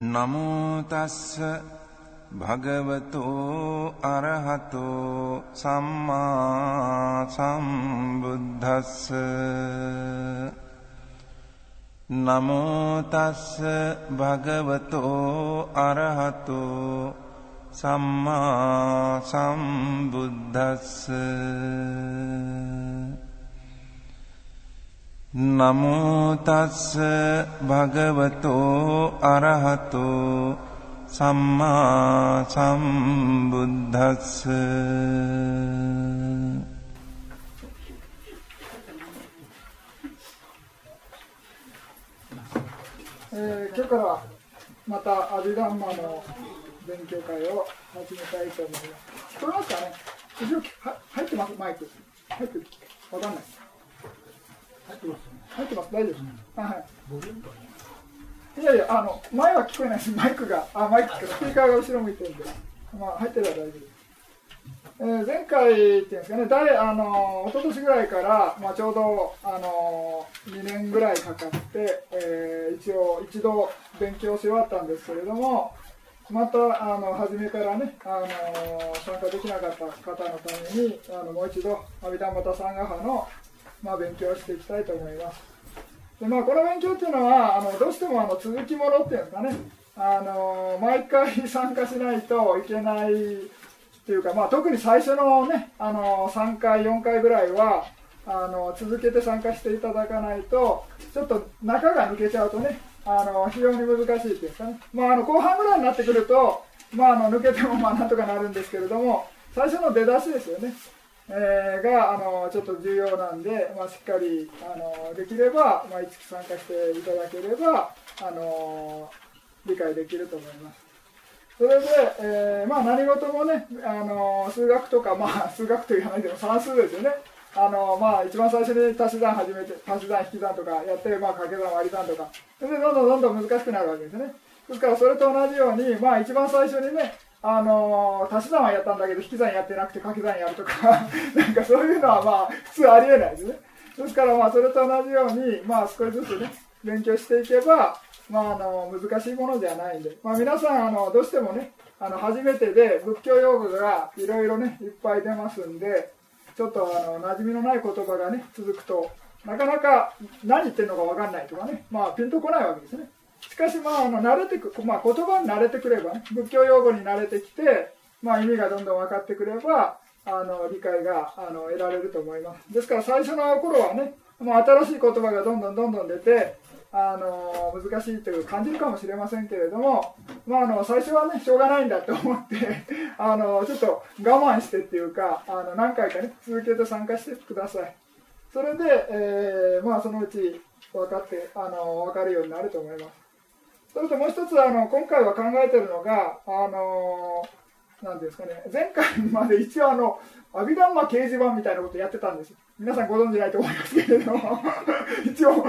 නමෝතස්ස භගවතෝ අරහතෝ සම්මා සම්බුද්ධස්ස නමෝතස්ස භගවතෝ අරහතෝ සම්මා සම්බුද්ධස්ස නමෝ තස්ස භගවතෝ අරහතෝ සම්මා සම්බුද්දස්ස えー今日からはまたアビダンマの勉強会を始めたいと思います。聞こえますかね後ろは入ってますマイク。入ってるわかんない。 入ってます、入ってます。大丈夫です、はい。いやいや、あの、前は聞こえないし、マイクが、あ、マイクかスピーカーが後ろ向いてるんで、まあ、入ってれば大丈夫です。えー前回っていうんですかね、誰あの一昨年ぐらいから、まあ、ちょうどあの2年ぐらいかかって、えー一応、一度勉強し終わったんですけれども、またあの初めからね、あの参加できなかった方のために、あのもう一度、阿弥陀マタサンガハの、まあ、勉強していきたいと思います。でまあ、この勉強っていうのはあのどうしてもあの続きものっていうんですかね。あの毎回参加しないといけないっていうか、まあ、特に最初のねあの3回4回ぐらいはあの続けて参加していただかないとちょっと中が抜けちゃうとねあの非常に難しいっていうかね、まあ、あの後半ぐらいになってくると、まあ、あの抜けてもまあなんとかなるんですけれども最初の出だしですよね。えーがあのちょっと重要なんで、まあ、しっかりあのできれば毎月参加していただければあの理解できると思います。それで、えーまあ、何事もね、あの数学とか、まあ、数学と言わないけど算数ですよね。あのまあ、一番最初に足し算始めて足し算引き算とかやって、まあ、掛け算割り算とかでどんどんどんどん難しくなるわけですねですからそれと同じように、まあ、一番最初にねあの足し算はやったんだけど引き算やってなくて掛け算やるとか なんかそういうのはまあ普通ありえないですね。ですからまあそれと同じように、まあ、少しずつね勉強していけば、まあ、あの難しいものではないんで、まあ、皆さんあのどうしてもねあの初めてで仏教用語がいろいろねいっぱい出ますんでちょっとあの馴染みのない言葉がね続くとなかなか何言ってるのか分かんないとかねまあピンとこないわけですね。しかしまああの慣れてく、まあ、言葉に慣れてくればね仏教用語に慣れてきて、まあ、意味がどんどん分かってくればあの理解があの得られると思います。ですから最初の頃はねもう新しい言葉がどんどんどんどん出てあの難しいという感じるかもしれませんけれども、まあ、あの最初はねしょうがないんだと思って あのちょっと我慢してっていうかあの何回かね続けて参加してください。それで、えーまあ、そのうち分かってあの分かるようになると思います。それともう一つあの今回は考えてるのがあのなんですかね前回まで一応あのアビダンマ掲示板みたいなことやってたんです。皆さんご存知ないと思いますけれども。一応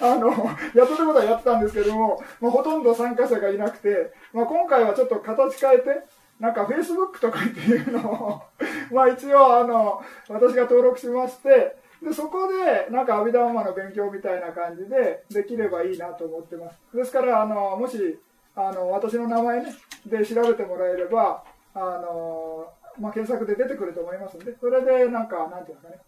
あのやってたことはやってたんですけども、まあ、ほとんど参加者がいなくて、まあ、今回はちょっと形変えてなんかフェイスブックとかっていうのを まあ一応あの私が登録しましてでそこでなんか阿弥陀マの勉強みたいな感じでできればいいなと思ってます。ですからあのもしあの私の名前ねで調べてもらえればあの、まあ、検索で出てくると思いますんでそれでなんかなんていうんですかね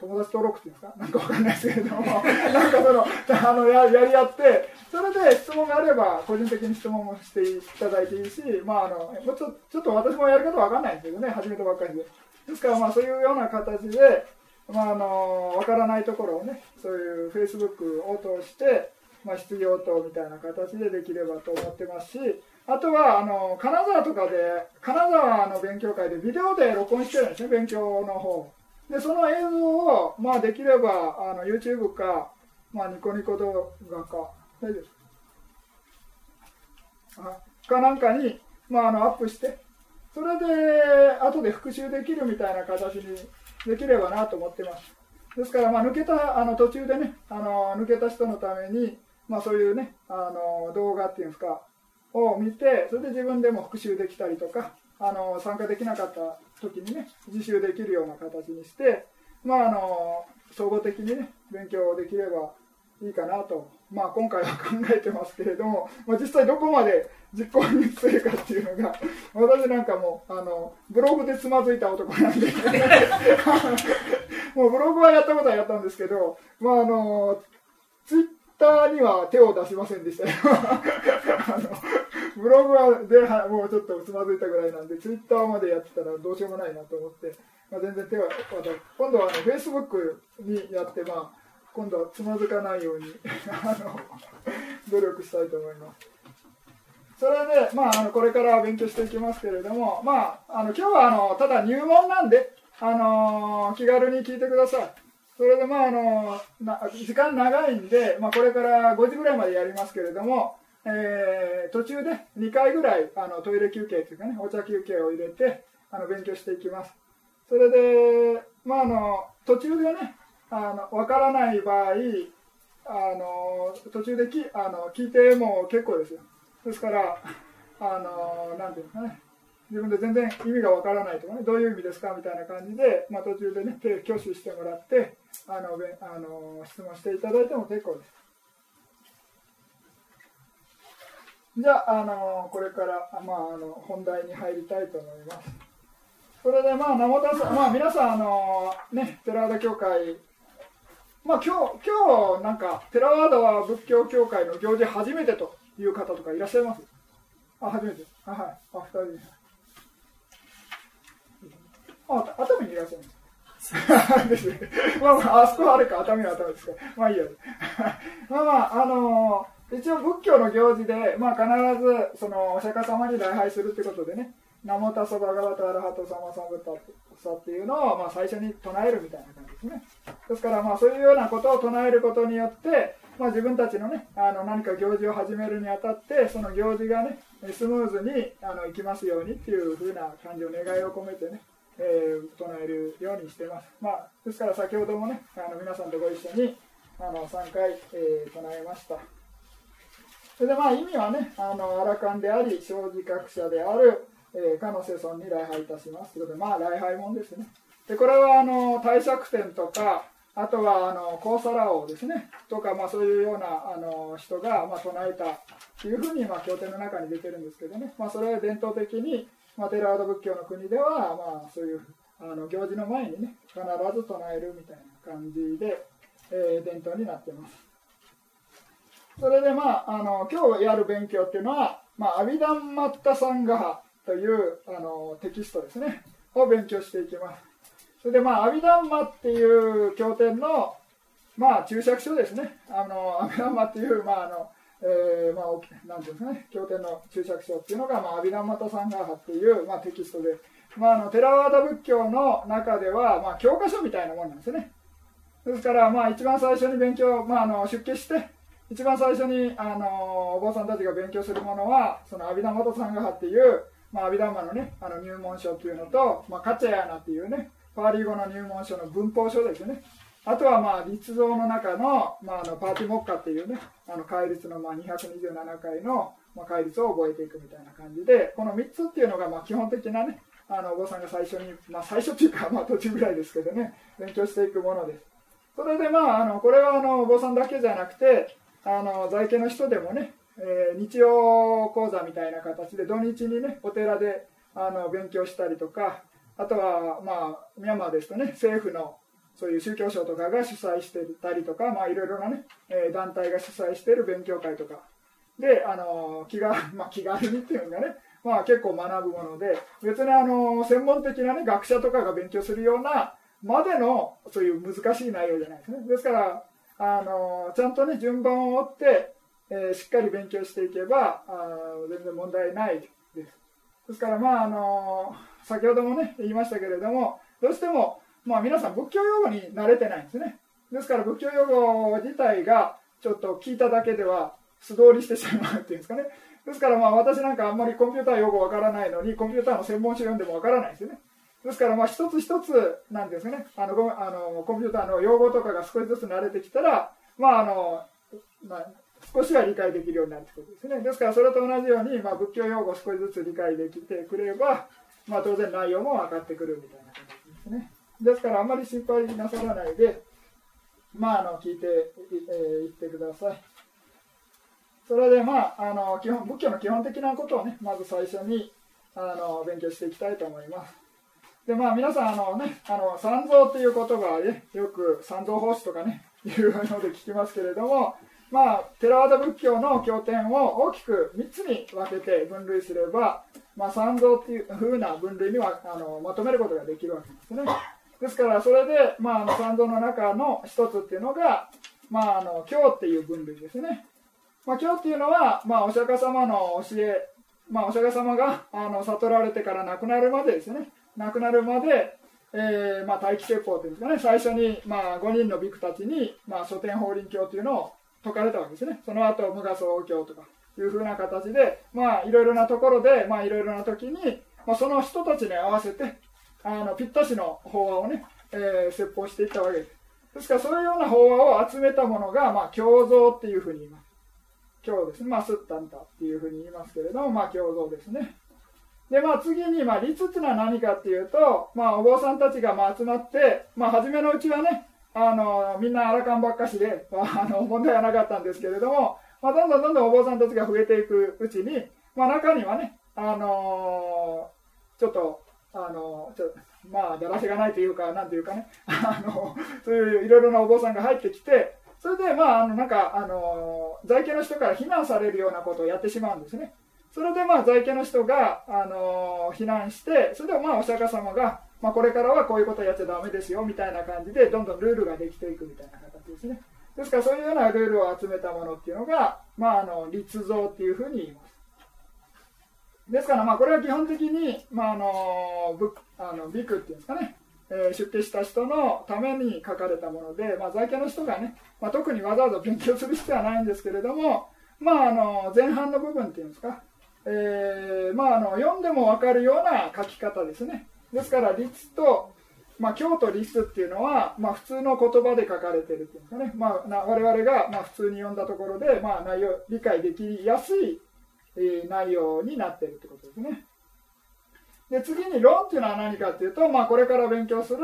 友達登録っていうんですか？なんかわかんないですけれども なんかそのあのややり合ってそれで質問があれば個人的に質問もしていただいていいし、まあ、あのもうちょちょっと私もやり方わかんないんですけどね始めたばっかりで。ですからまあそういうような形でまあ、あの分からないところをねそういうフェイスブックを通して、まあ、質疑応答みたいな形でできればと思ってますしあとはあの金沢とかで金沢の勉強会でビデオで録音してるんですね勉強の方。でその映像を、まあ、できればあの YouTube か、まあ、ニコニコ動画か大丈夫です。かあかなんかに、まあ、あのアップしてそれで後で復習できるみたいな形にできればなと思ってます。ですから、まあ、抜けたあの途中でねあの抜けた人のために、まあ、そういうねあの動画っていうんですかを見てそれで自分でも復習できたりとかあの参加できなかった時にね自習できるような形にして、まあ、あの総合的にね勉強できればいいかなとまあ、今回は考えてますけれども、まあ、実際どこまで実行に移るかっていうのが、私なんかも、あの、ブログでつまずいた男なんで、もうブログはやったことはやったんですけど、まあ、あの、ツイッターには手を出しませんでしたよ。あのブログはでもうちょっとつまずいたぐらいなんで、ツイッターまでやってたらどうしようもないなと思って、まあ、全然手は、今度はフェイスブックにやって、まあ、今度はつまずかないように あの努力したいと思います。それで、まあ、あのこれから勉強していきますけれども、まあ、あの今日はあのただ入門なんで、あの気軽に聞いてください。それで、まああの時間長いんで、まあ、これから5時ぐらいまでやりますけれども、えー、途中で2回ぐらいあのトイレ休憩というかね、お茶休憩を入れてあの勉強していきます。それで、まあ、あの途中でね、あの分からない場合、あの途中できあの聞いても結構ですよ。ですから、あのなんていうかね、自分で全然意味がわからないとかね、どういう意味ですかみたいな感じで、まあ、途中でね、手挙手してもらって、あのあの質問していただいても結構です。じゃあ、あのこれから、まあ、あの本題に入りたいと思います。それで、まあ、名本さん、まあ、皆さん、あのね、寺田教会、まあ、今日、今日、なんか、寺和田は仏教協会の行事初めてという方とかいらっしゃいます？あ、初めて。あ、はい。あ、二人あ、熱海にいらっしゃいます。ですね。まあまあ、あそこはあれか、熱海は熱海ですか。まあいいや。まあまあ、あのー一応仏教の行事で、まあ、必ずそのお釈迦様に礼拝するってことでね「ナモタソバガバタアラハトサマサムタサ」っていうのをまあ最初に唱えるみたいな感じですねですからまあそういうようなことを唱えることによって、まあ、自分たちのねあの何か行事を始めるにあたってその行事がねスムーズにあのいきますようにっていうふうな感じを願いを込めてねえー、唱えるようにしてます、まあ、ですから先ほどもねあの皆さんとご一緒にあの3回、えー、唱えました。それでまあ意味はね、あのアラカンであり、生じ学者である、えー、かの世尊に礼拝いたしますということで、まあ礼拝もんですね。で、これはあの帝釈天とか、あとはあのコーサラ王ですね、とか、まあ、そういうようなあの人が、まあ、唱えたというふうに、まあ、経典の中に出てるんですけどね、まあ、それは伝統的に、まあ、テラード仏教の国では、まあ、そういうあの行事の前にね、必ず唱えるみたいな感じで、えー、伝統になってます。それでまあ、あの、今日やる勉強っていうのは、まあ、アビダンマッタサンガハというあのテキストですね、を勉強していきます。それでまあ、アビダンマっていう経典の、まあ、注釈書ですね。あの、アビダンマっていう、まあ、あの、えー、まあ、なんていうんですかね、経典の注釈書っていうのが、まあ、アビダンマタサンガハっていう、まあ、テキストで、まあ、あの、テラワーダ仏教の中では、まあ、教科書みたいなもんなんですね。ですから、まあ、一番最初に勉強、まあ、あの、出家して、一番最初にあのお坊さんたちが勉強するものはその阿弥陀元さんがっていう、まあ、阿弥陀マのねあの入門書っていうのと、まあ、カチャヤナっていうねパーリー語の入門書の文法書ですね。あとはまあ立像の中の,、まあ、あのパーティモッカっていうねあの戒律のまあ227回の、まあ、戒律を覚えていくみたいな感じでこの3つっていうのがまあ基本的なねあのお坊さんが最初に、まあ、最初っていうか、まあ、途中ぐらいですけどね勉強していくものです。それでまああのこれはあのお坊さんだけじゃなくてあの在家の人でもね、えー、日曜講座みたいな形で土日にねお寺であの勉強したりとかあとはまあミャンマーですとね政府のそういう宗教省とかが主催してたりとか、まあ、いろいろなね、えー、団体が主催してる勉強会とか。であの気が、まあ、気軽にっていうのがね、まあ、結構学ぶもので別にあの専門的な、ね、学者とかが勉強するようなまでのそういう難しい内容じゃないですね。ですからあのちゃんとね順番を追って、えー、しっかり勉強していけばあ全然問題ないです。ですからまああの先ほどもね言いましたけれどもどうしてもまあ皆さん仏教用語に慣れてないんですね。ですから仏教用語自体がちょっと聞いただけでは素通りしてしまうっていうんですかね。ですからまあ私なんかあんまりコンピューター用語わからないのにコンピューターの専門書読んでもわからないですよね。ですから、まあ、一つ一つなんですね。あのあの、コンピューターの用語とかが少しずつ慣れてきたら、まああのまあ、少しは理解できるようになるということですね。ですから、それと同じように、まあ、仏教用語を少しずつ理解できてくれば、まあ、当然内容も分かってくるみたいな感じですね。ですから、あんまり心配なさらないで、まあ、あの聞いてい、えー、ってください。それで、まあ、あの基本仏教の基本的なことをねまず最初にあの勉強していきたいと思いますでまあ皆さんあのねあの三蔵っていう言葉はねよく三蔵法師とかねいうので聞きますけれどもまあ、テラワダ仏教の経典を大きく3つに分けて分類すれば、まあ、三蔵っていう風な分類にはあのまとめることができるわけですね。ですから、それで、まあ、三蔵の中の一つっていうのが、まあ、あの経っていう分類ですね。まあ、経っていうのは、まあ、お釈迦様の教え、まあ、お釈迦様があの悟られてから亡くなるまでですね、亡くなるまで、えーまあ、待機説法というんですかね、最初に、まあ、5人のビクたちに、まあ、書店法輪経というのを説かれたわけですね。その後、無我総経とかいうふうな形で、まあ、いろいろなところで、まあ、いろいろな時に、まあ、その人たちに合わせて、あの、ぴったしの法話をね、えー、説法していったわけです。ですから、そういうような法話を集めたものが、まあ、共造っていうふうに言います。今日ですね。まあ、スッタンタっていうふうに言いますけれども、まあ、共造ですね。で、まあ、次に、まあ、律っていうのは何かっていうと、まあ、お坊さんたちが、まあ、集まって、まあ、初めのうちはね、あの、みんなアラカンばっかしで、あの、問題はなかったんですけれども、まあ、どんどんどんどんお坊さんたちが増えていくうちに、まあ、中にはね、あのー、ちょっと、あのちょまあ、だらしがないというか、なんていうかね、あの、そういういろいろなお坊さんが入ってきて、それで、まあ、あの、なんか、あの、在家の人から非難されるようなことをやってしまうんですね。それで、まあ、在家の人が、あの、非難して、それで、まあ、お釈迦様が、まあ、これからはこういうことやっちゃダメですよみたいな感じでどんどんルールができていくみたいな形ですね。ですからそういうようなルールを集めたものっていうのが、まあ、あの立像っていうふうに言います。ですからまあこれは基本的に、まあ、あのブあのビクっていうんですかね、え、出家した人のために書かれたもので、まあ、在家の人がね、まあ、特にわざわざ勉強する必要はないんですけれども、まあ、あの前半の部分っていうんですか、えーまあ、あの読んでも分かるような書き方ですね。ですから律と、まあ、経と律っていうのは、まあ、普通の言葉で書かれてるっていうんですかね、まあ、我々がまあ普通に読んだところで、まあ、内容理解できやすい、えー、内容になってるってことですね。で次に論っていうのは何かっていうと、まあ、これから勉強する、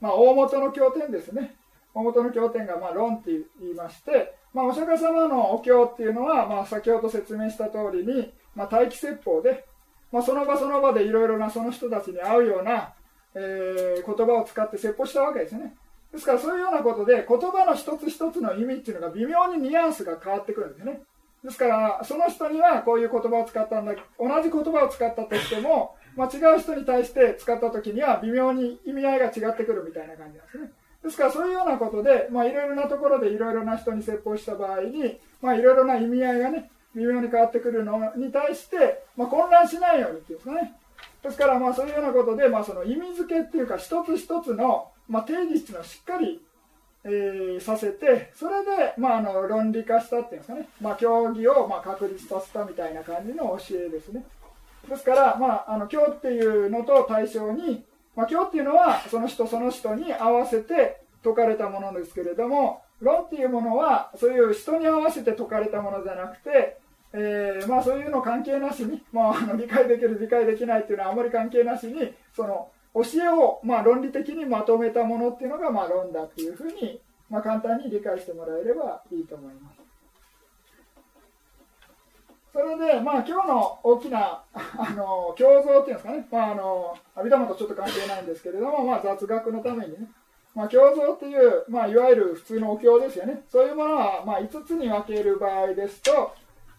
まあ、大元の経典ですね。大元の経典がまあ論って言いまして、まあ、お釈迦様のお経っていうのは、まあ、先ほど説明した通りに、まあ、待機説法で、まあ、その場その場でいろいろなその人たちに合うような、えー、言葉を使って説法したわけですね。ですからそういうようなことで言葉の一つ一つの意味っていうのが微妙にニュアンスが変わってくるんですね。ですからその人にはこういう言葉を使ったんだ同じ言葉を使ったとしても、まあ、違う人に対して使った時には微妙に意味合いが違ってくるみたいな感じなんですね。ですからそういうようなことで、いろいろなところでいろいろな人に説法した場合に、いろいろな意味合いがね微妙に変わってくるのに対して、まあ、混乱しないようにっていうかね。ですから、まあ、そういうようなことで、まあ、その意味付けっていうか、一つ一つの、まあ、定義っていうのをしっかり、えー、させて、それで、まあ、あの、論理化したっていうんですかね。まあ、競技を、まあ、確立させたみたいな感じの教えですね。ですから、まあ、あの、今日っていうのと対象に、まあ、今日っていうのは、その人その人に合わせて説かれたものですけれども、論っていうものは、そういう人に合わせて説かれたものじゃなくて、えー、まあそういうの関係なしに、まあ、あの理解できる理解できないっていうのはあまり関係なしにその教えを、まあ、論理的にまとめたものっていうのが、まあ、論だっていうふうに、まあ、簡単に理解してもらえればいいと思います。それで、まあ、今日の大きな、あの、共造っていうんですかね、まあ、あの、阿弥陀とちょっと関係ないんですけれども、まあ、雑学のためにね、まあ、共造っていう、まあ、いわゆる普通のお経ですよね。そういうものは、まあ、5つに分ける場合ですと、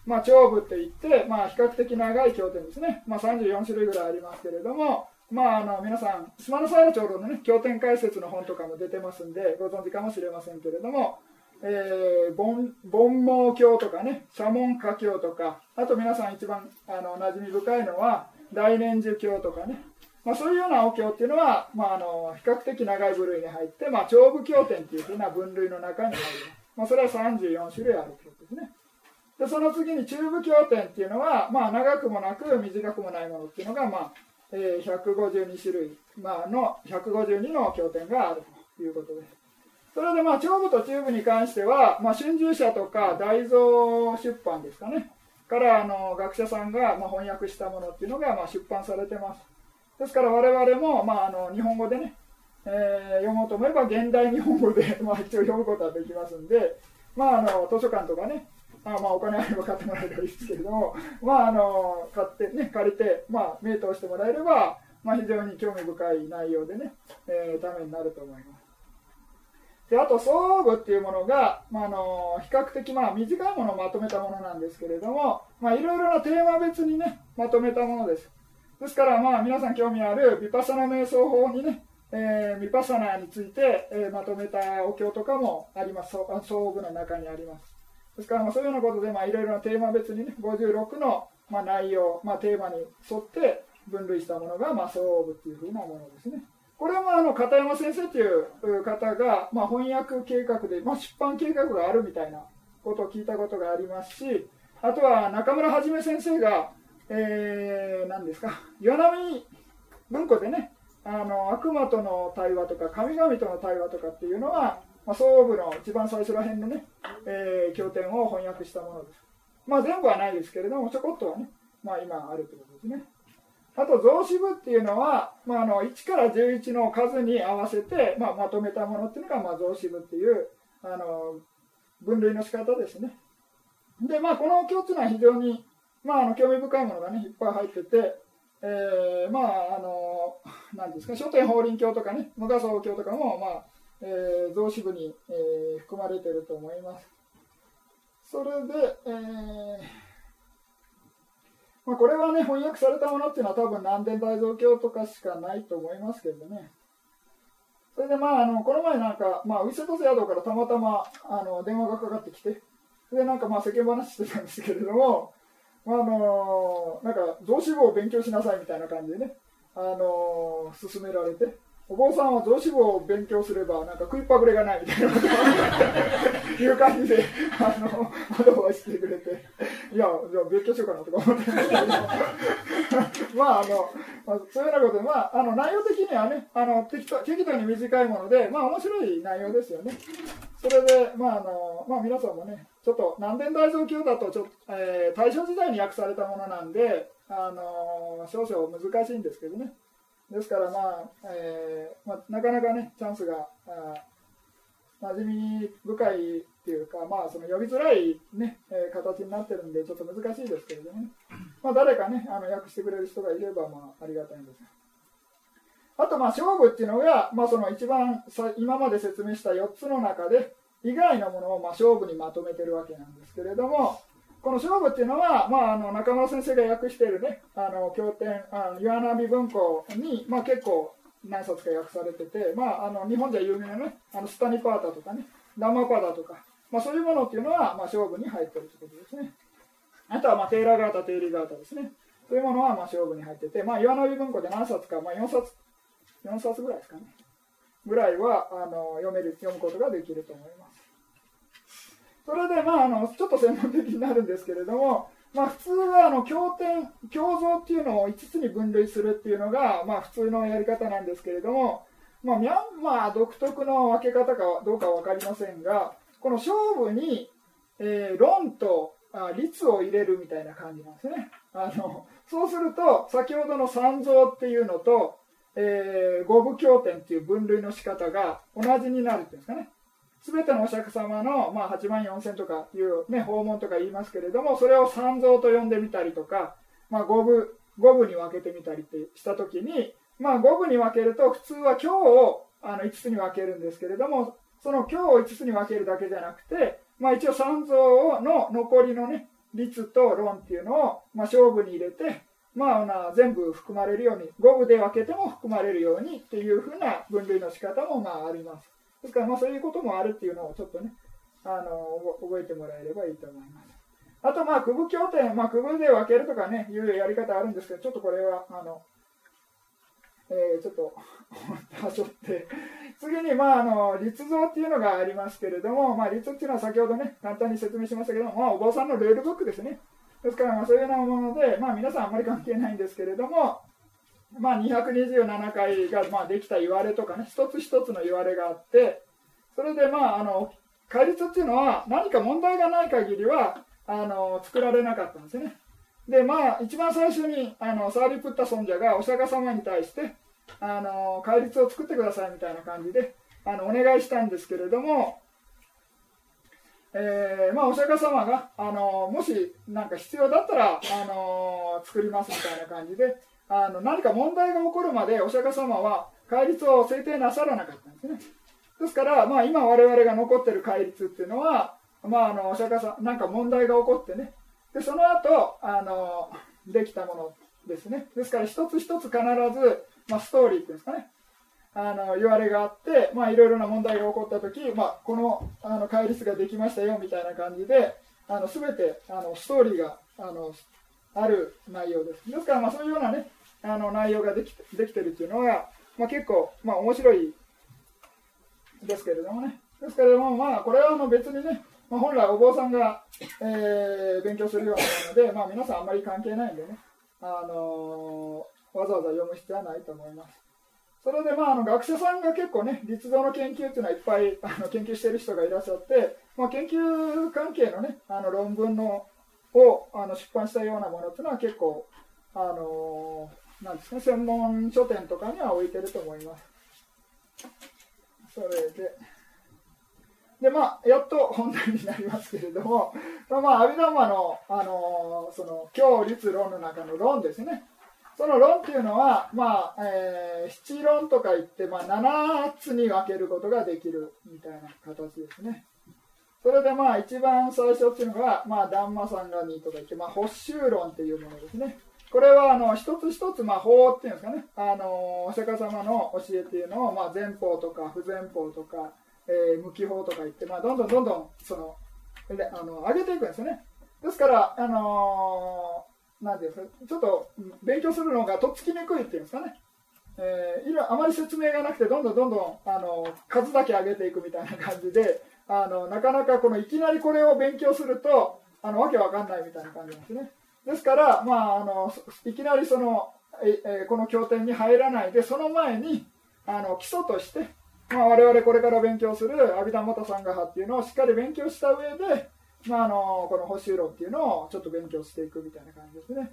まあ、長部って言って、まあ、比較的長い経典ですね。まあ、34種類ぐらいありますけれども、まあ、あの、皆さん、島のサイル長老のね、経典解説の本とかも出てますんで、ご存知かもしれませんけれども、えー、煩悩経とかね、社門歌経とか、あと皆さん一番、あの、馴染み深いのは、大年寿経とかね、まあ、そういうようなお経っていうのは、まあ、あの、比較的長い部類に入って、まあ、長部経典っていうふうな分類の中に入ります。まあ、それは34種類あるということですね。でその次に中部経典っていうのは、まあ、長くもなく短くもないものっていうのが、まあえー、152種類、まあの152の経典があるということです。それでまあ長部と中部に関しては、まあ、春秋社とか大蔵出版ですかねからあの学者さんがまあ翻訳したものっていうのがまあ出版されてます。ですから我々もまああの日本語でね、えー、読もうと思えば現代日本語で まあ一応読むことはできますんで、まあ、あの図書館とかねあまあお金あれば買ってもらえればいいですけれども、まああの、買ってね、借りて、まあ、目通してもらえれば、まあ非常に興味深い内容でね、えー、ためになると思います。であと、装具っていうものが、まあ、の比較的まあ短いものをまとめたものなんですけれども、ま、いろいろなテーマ別にね、まとめたものです。ですから、まあ、皆さん興味あるヴィパサナ瞑想法にね、えー、ヴィパサナについて、えー、まとめたお経とかもあります。装具の中にあります。ですから、まあ、そういうようなことで、まあ、いろいろなテーマ別にね、56の、まあ、内容、まあ、テーマに沿って分類したものが、まあ、装具っていうふうなものですね。これはあの片山先生という方が、まあ、翻訳計画で、まあ、出版計画があるみたいなことを聞いたことがありますし、あとは中村はじめ先生が、えー、何ですか、岩波文庫でね、あの悪魔との対話とか神々との対話とかっていうのは、まあ、総部の一番最初ら辺のね、えー、経典を翻訳したものです。まあ、全部はないですけれども、ちょこっとはね、まあ、今あるということですね。あと増子部っていうのは、まあ、あの1から11の数に合わせて、まあ、まとめたものっていうのが、まあ、増子部っていうあの分類の仕方ですね。で、まあ、この経っていうのは非常に、まあ、あの興味深いものがね、いっぱい入ってて、えー、まあ、あの、なんですか、書店法輪経とかね、無画像経とかも、まあ、えー、増子部に、えー、含まれていると思います。それで、えーまあ、これはね、翻訳されたものっていうのは多分南伝大蔵経とかしかないと思いますけどね。それでまあ、あの、この前なんか、まあ、ウィセトス宿からたまたま、あの、電話がかかってきて、で、なんかまあ、世間話してたんですけれども、まあ、あの、なんか、増子部を勉強しなさいみたいな感じでね、あの、勧められて、お坊さんは増子部を勉強すれば、なんか食いっぱぐれがないみたいなこという感じで、あの、アドバイスしてくれて、いや、じゃあ勉強しようかなとか思ってるんですけど、まあ、あの、まあ、そういうようなことで、まあ、あの、内容的にはね、あの、適当適当に短いもので、まあ、面白い内容ですよね。それで、まあ、あの、まあ、皆さんもね、ちょっと、南伝大蔵経だと、ちょっと、えー、大正時代に訳されたものなんで、あの、少々難しいんですけどね。ですから、まあえーまあ、なかなかね、チャンスがあ馴染み深いっていうか、まあ、その呼びづらい、ねえー、形になってるんで、ちょっと難しいですけれどもね、まあ、誰かね、あの訳してくれる人がいれば、まあ、ありがたいんですがあと、まあ、勝負っていうのが、まあ、その一番さ今まで説明した4つの中で、以外のものをまあ勝負にまとめてるわけなんですけれども、この勝負っていうのは、まあ、あの中村先生が訳しているね、あの経典、あの岩波文庫に、まあ、結構何冊か訳されてて、まあ、あの日本では有名なね、あのスタニパータとかね、ダマパダとか、まあ、そういうものっていうのは、まあ、勝負に入ってるということですね。あとは、まあ、テーラガータ、テーリガータですね。そういうものは、まあ、勝負に入ってて、まあ、岩波文庫で何冊か、まあ、4冊、4冊ぐらいですかね。ぐらいは、あの、読める、読むことができると思います。それで、まあ、あのちょっと専門的になるんですけれども、まあ、普通はあの経典経像っていうのを5つに分類するっていうのが、まあ、普通のやり方なんですけれども、まあ、ミャンマー独特の分け方かどうかは分かりませんがこの勝負に、えー、論とあ律を入れるみたいな感じなんですね。あのそうすると先ほどの三蔵っていうのと、えー、五部経典っていう分類の仕方が同じになるっていうんですかね。すべてのお釈迦様の、まあ、8万4千とかいう、ね、訪問とか言いますけれども、それを三蔵と呼んでみたりとか、まあ、五部、五部に分けてみたりってしたときに、まあ、五部に分けると、普通は今日をあの5つに分けるんですけれども、その今日を5つに分けるだけじゃなくて、まあ、一応三蔵の残りのね、律と論っていうのを、まあ、勝負に入れて、まあ、全部含まれるように、五部で分けても含まれるようにっていうふうな分類の仕方もまああります。ですから、まあ、そういうこともあるっていうのをちょっとね、あの覚えてもらえればいいと思います。あと、まあ、区分協定、まあ、区分で分けるとかね、いうやり方あるんですけど、ちょっとこれは、あの、えー、ちょっと、はしょって、次に、まあ、あの、立像っていうのがありますけれども、まあ、立っていうのは先ほどね、簡単に説明しましたけども、まあ、お坊さんのルールブックですね。ですから、まあ、そういうようなもので、まあ、皆さんあんまり関係ないんですけれども、まあ、227回がまあできた言われとかね、一つ一つの言われがあって、それでまあ、あの、戒律っていうのは何か問題がない限りは、あの、作られなかったんですね。で、まあ、一番最初に、あの、サーリプッタ尊者がお釈迦様に対して、あの、戒律を作ってくださいみたいな感じで、あの、お願いしたんですけれども、えーまあ、お釈迦様が、あのもしなんか必要だったら、あの作りますみたいな感じであの何か問題が起こるまでお釈迦様は戒律を制定なさらなかったんですね。ですから、まあ、今我々が残ってる戒律っていうのは、まあ、あのお釈迦さんなんか問題が起こってね。でその後あのできたものですね。ですから一つ一つ必ず、まあ、ストーリーっていうんですかね。あの言われがあって、まあ、いろいろな問題が起こった時、まあ、このあの戒律ができましたよみたいな感じであの全てあのストーリーがあのある内容です。ですから、まあ、そういうような、ね、あの内容ができできてるっていうのは、まあ、結構、まあ、面白いですけれどもねですけれども、まあ、これはあの別にね、まあ、本来お坊さんが、えー、勉強するようなので、まあ、皆さんあんまり関係ないんでね、あのー、わざわざ読む必要はないと思います。それで、まあ、あの学者さんが結構ね、立像の研究っていうのはいっぱいあの研究してる人がいらっしゃって、まあ、研究関係のね、あの論文のをあの出版したようなものっていうのは結構、あのー、なんですね、専門書店とかには置いてると思います。それで、で、まあ、やっと本題になりますけれども、まあ、阿弥陀マの、あのー、その、教律論の中の論ですね。その論っていうのは、まあえー、七論とか言って、まあ、7つに分けることができるみたいな形ですね。それでまあ一番最初っていうのが、まあ、ダンマサンガニとか言って、まあ、補修論っていうものですね。これはあの一つ一つ、まあ、法っていうんですかね、あのお釈迦様の教えっていうのを、まあ、前法とか不前法とか、えー、無記法とか言って、まあ、どんどんどんどんそのあの上げていくんですよね。ですから、あのなんですか、ちょっと勉強するのがとっつきにくいっていうんですかね。えー、あまり説明がなくて、どんどんどんどんあの数だけ上げていくみたいな感じで、あのなかなかこのいきなりこれを勉強すると、あのわけわかんないみたいな感じなんですね。ですから、まあ、あのいきなりその、え、この経典に入らないで、その前にあの基礎として、まあ、我々これから勉強する阿弥陀元参加派っていうのをしっかり勉強した上で、まあ、あのこの補修論っていうのをちょっと勉強していくみたいな感じですね。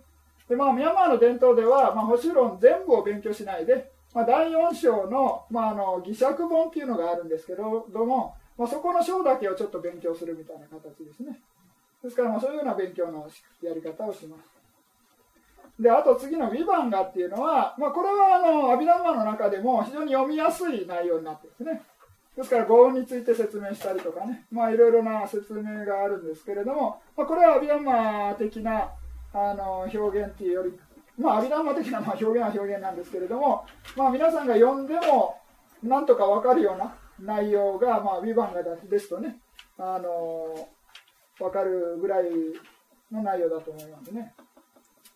でまあ、ミャンマーの伝統では、まあ、補修論全部を勉強しないで、まあ、第4章の,、まあ、あの偽釈本っていうのがあるんですけども、まあ、そこの章だけをちょっと勉強するみたいな形ですね。ですから、まあ、そういうような勉強のやり方をします。で、あと次の「ヴィヴァンガ」っていうのは、まあ、これはあのアビダンマの中でも非常に読みやすい内容になってるんですね。ですから語音について説明したりとかね、まあいろいろな説明があるんですけれども、まあ、これはアビダンマ的なあの表現っていうより、まあアビダンマ的なま表現は表現なんですけれども、まあ皆さんが読んでもなんとかわかるような内容が、まあビバンガですとね、あのわかるぐらいの内容だと思いますね。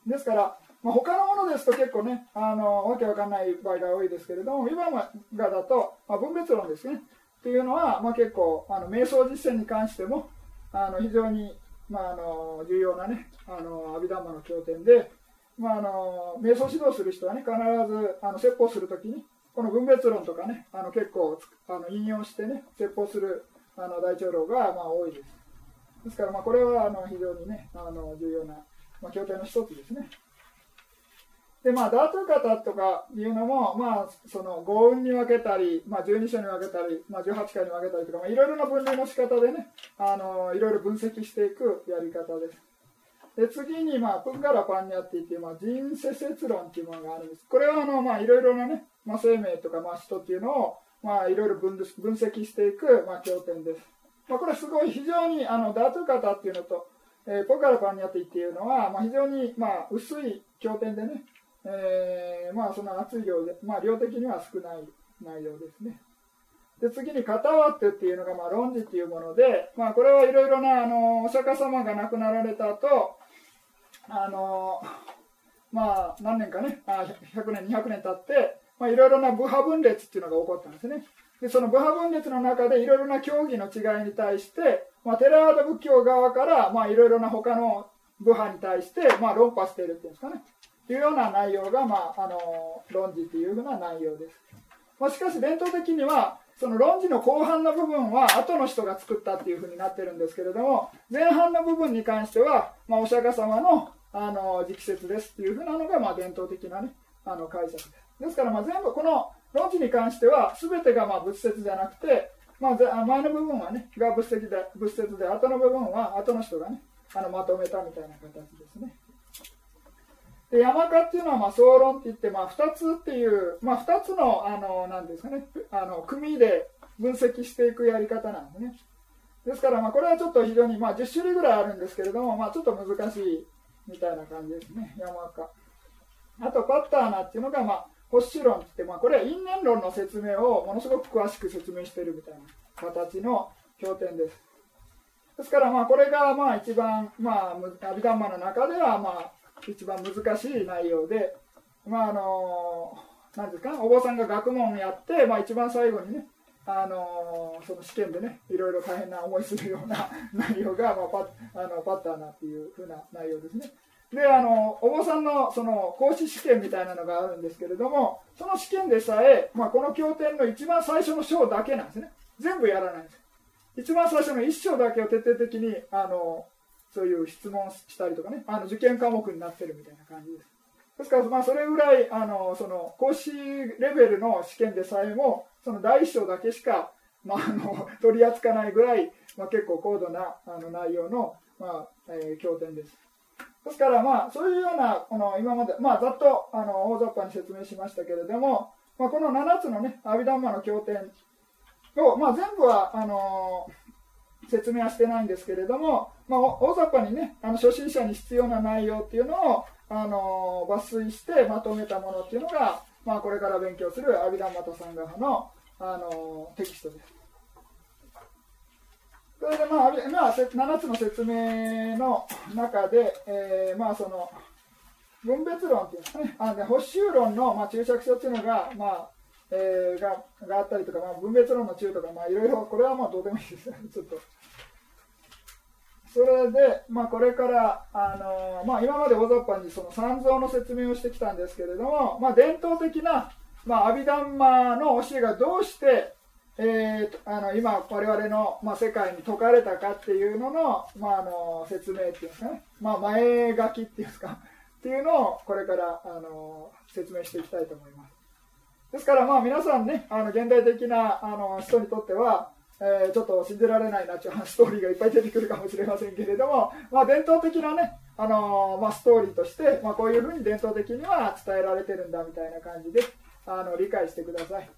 ですから、まあ、他のものですと結構ね、あのわけわかんない場合が多いですけれども、今がだと、まあ、分別論ですね。っていうのは、まあ、結構、あの瞑想実践に関しても、あの非常に、まあ、あの重要なね、あの阿弥陀マの経典で、まあ、あの瞑想指導する人はね、必ずあの説法するときに、この分別論とかね、あの結構あの引用してね、説法するあの大長老がまあ多いです。ですから、まあ、これはあの非常にね、あの重要な、まあ、経典の一つですね。で、まあ、ダート型とかいうのも、まあ、その、五運に分けたり、まあ、12章に分けたり、まあ、18回に分けたりとか、まあ、いろいろな分類の仕方でね、あの、いろいろ分析していくやり方です。で、次に、まあ、プンガラパンニャって言って、まあ、人世説論っていうものがあるんです。これは、あの、まあ、いろいろなね、まあ、生命とか、まあ、人っていうのを、まあ、いろいろ分分析していく、まあ、経典です。まあ、これすごい非常に、あの、ダート型っていうのと、えー、ポカラパンニャティっていうのは、まあ、非常に、まあ、薄い経典でね、えー、まあその熱い量で、まあ量的には少ない内容ですね。で次に「片割って」っていうのが、まあ、論事っていうもので、まあ、これはいろいろなあのお釈迦様が亡くなられた後あのまあ何年かねあ100年200年経ってまあいろいろな部派分裂っていうのが起こったんですねでその部派分裂の中でいろいろな教義の違いに対して、まあ、テラード仏教側からいろいろな他の部派に対して、まあ、論破しているっていうんですかねというような内容が、まあ、あの論事というふうな内容です。まあ、しかし伝統的にはその論事の後半の部分は後の人が作ったっていうふうになってるんですけれども前半の部分に関しては、まあ、お釈迦様のあの直説ですっていうふうなのが、まあ、伝統的な、ね、あの解釈です。ですからまあ全部この論事に関しては全てがまあ仏説じゃなくてまあ、前の部分はね、が仏説で、仏説で、後の部分は後の人がね、あのまとめたみたいな形ですね。で山科っていうのはまあ総論って言って、まあ、2つっていう、まあ、2つのあのなんですかねあの組で分析していくやり方なんでね。ですからまあこれはちょっと非常にまあ10種類ぐらいあるんですけれども、まあ、ちょっと難しいみたいな感じですね。山科あとパッターナっていうのが、まあ、保守論ってって、まあ、これは因縁論の説明をものすごく詳しく説明しているみたいな形の経典ですですからまあこれがまあ一番、まあ、アビダンマの中ではまあ一番難しい内容で、まああのなんですかお坊さんが学問やって、まあ、一番最後にねあのその試験でねいろいろ大変な思いするような内容が、まあ、パあのパッターなっていうふうな内容ですね。あのお坊さんのその講師試験みたいなのがあるんですけれどもその試験でさえ、まあ、この経典の一番最初の章だけなんですね全部やらないんです一番最初の一章だけを徹底的にあのそういう質問したりとかね、あの受験科目になってるみたいな感じです。ですから、まあ、それぐらい、あの、その、講師レベルの試験でさえも、その第一章だけしか、まあ、あの、取り扱わないぐらい、まあ、結構高度な、あの、内容の、まあ、えー、経典です。ですから、まあ、そういうような、この、今まで、まあ、ざっと、あの、大雑把に説明しましたけれども、まあ、この7つのね、阿弥陀マの経典を、まあ、全部は、あの説明はしてないんですけれども、まあ、大雑把にねあの初心者に必要な内容っていうのをあの抜粋してまとめたものっていうのが、まあ、これから勉強する阿弥陀マタサンガ派のあのテキストです。それでまあ、まあ、7つの説明の中で、えー、まあその分別論っていうんですかね、あで補修論の、まあ、注釈書っていうのが、まあえー、ががあったりとか、まあ、分別論の中とか、まあ、いろいろ、これはまあどうでもいいです。ちょっとそれで、まあ、これから、あのまあ、今まで大雑把にその三蔵の説明をしてきたんですけれども、まあ、伝統的な、まあ、アビダンマの教えがどうして、えー、あの今、我々の、まあ、世界に説かれたかっていうのの,、まあ、あの説明っていうんですかね、まあ、前書きっていうんですかっていうのをこれからあの説明していきたいと思います。ですから、まあ、皆さんね、あの現代的なあの人にとっては、えー、ちょっと信じられないなっていうストーリーがいっぱい出てくるかもしれませんけれども、まあ、伝統的なね、あの、まあ、ストーリーとして、まあ、こういうふうに伝統的には伝えられてるんだみたいな感じであの理解してください。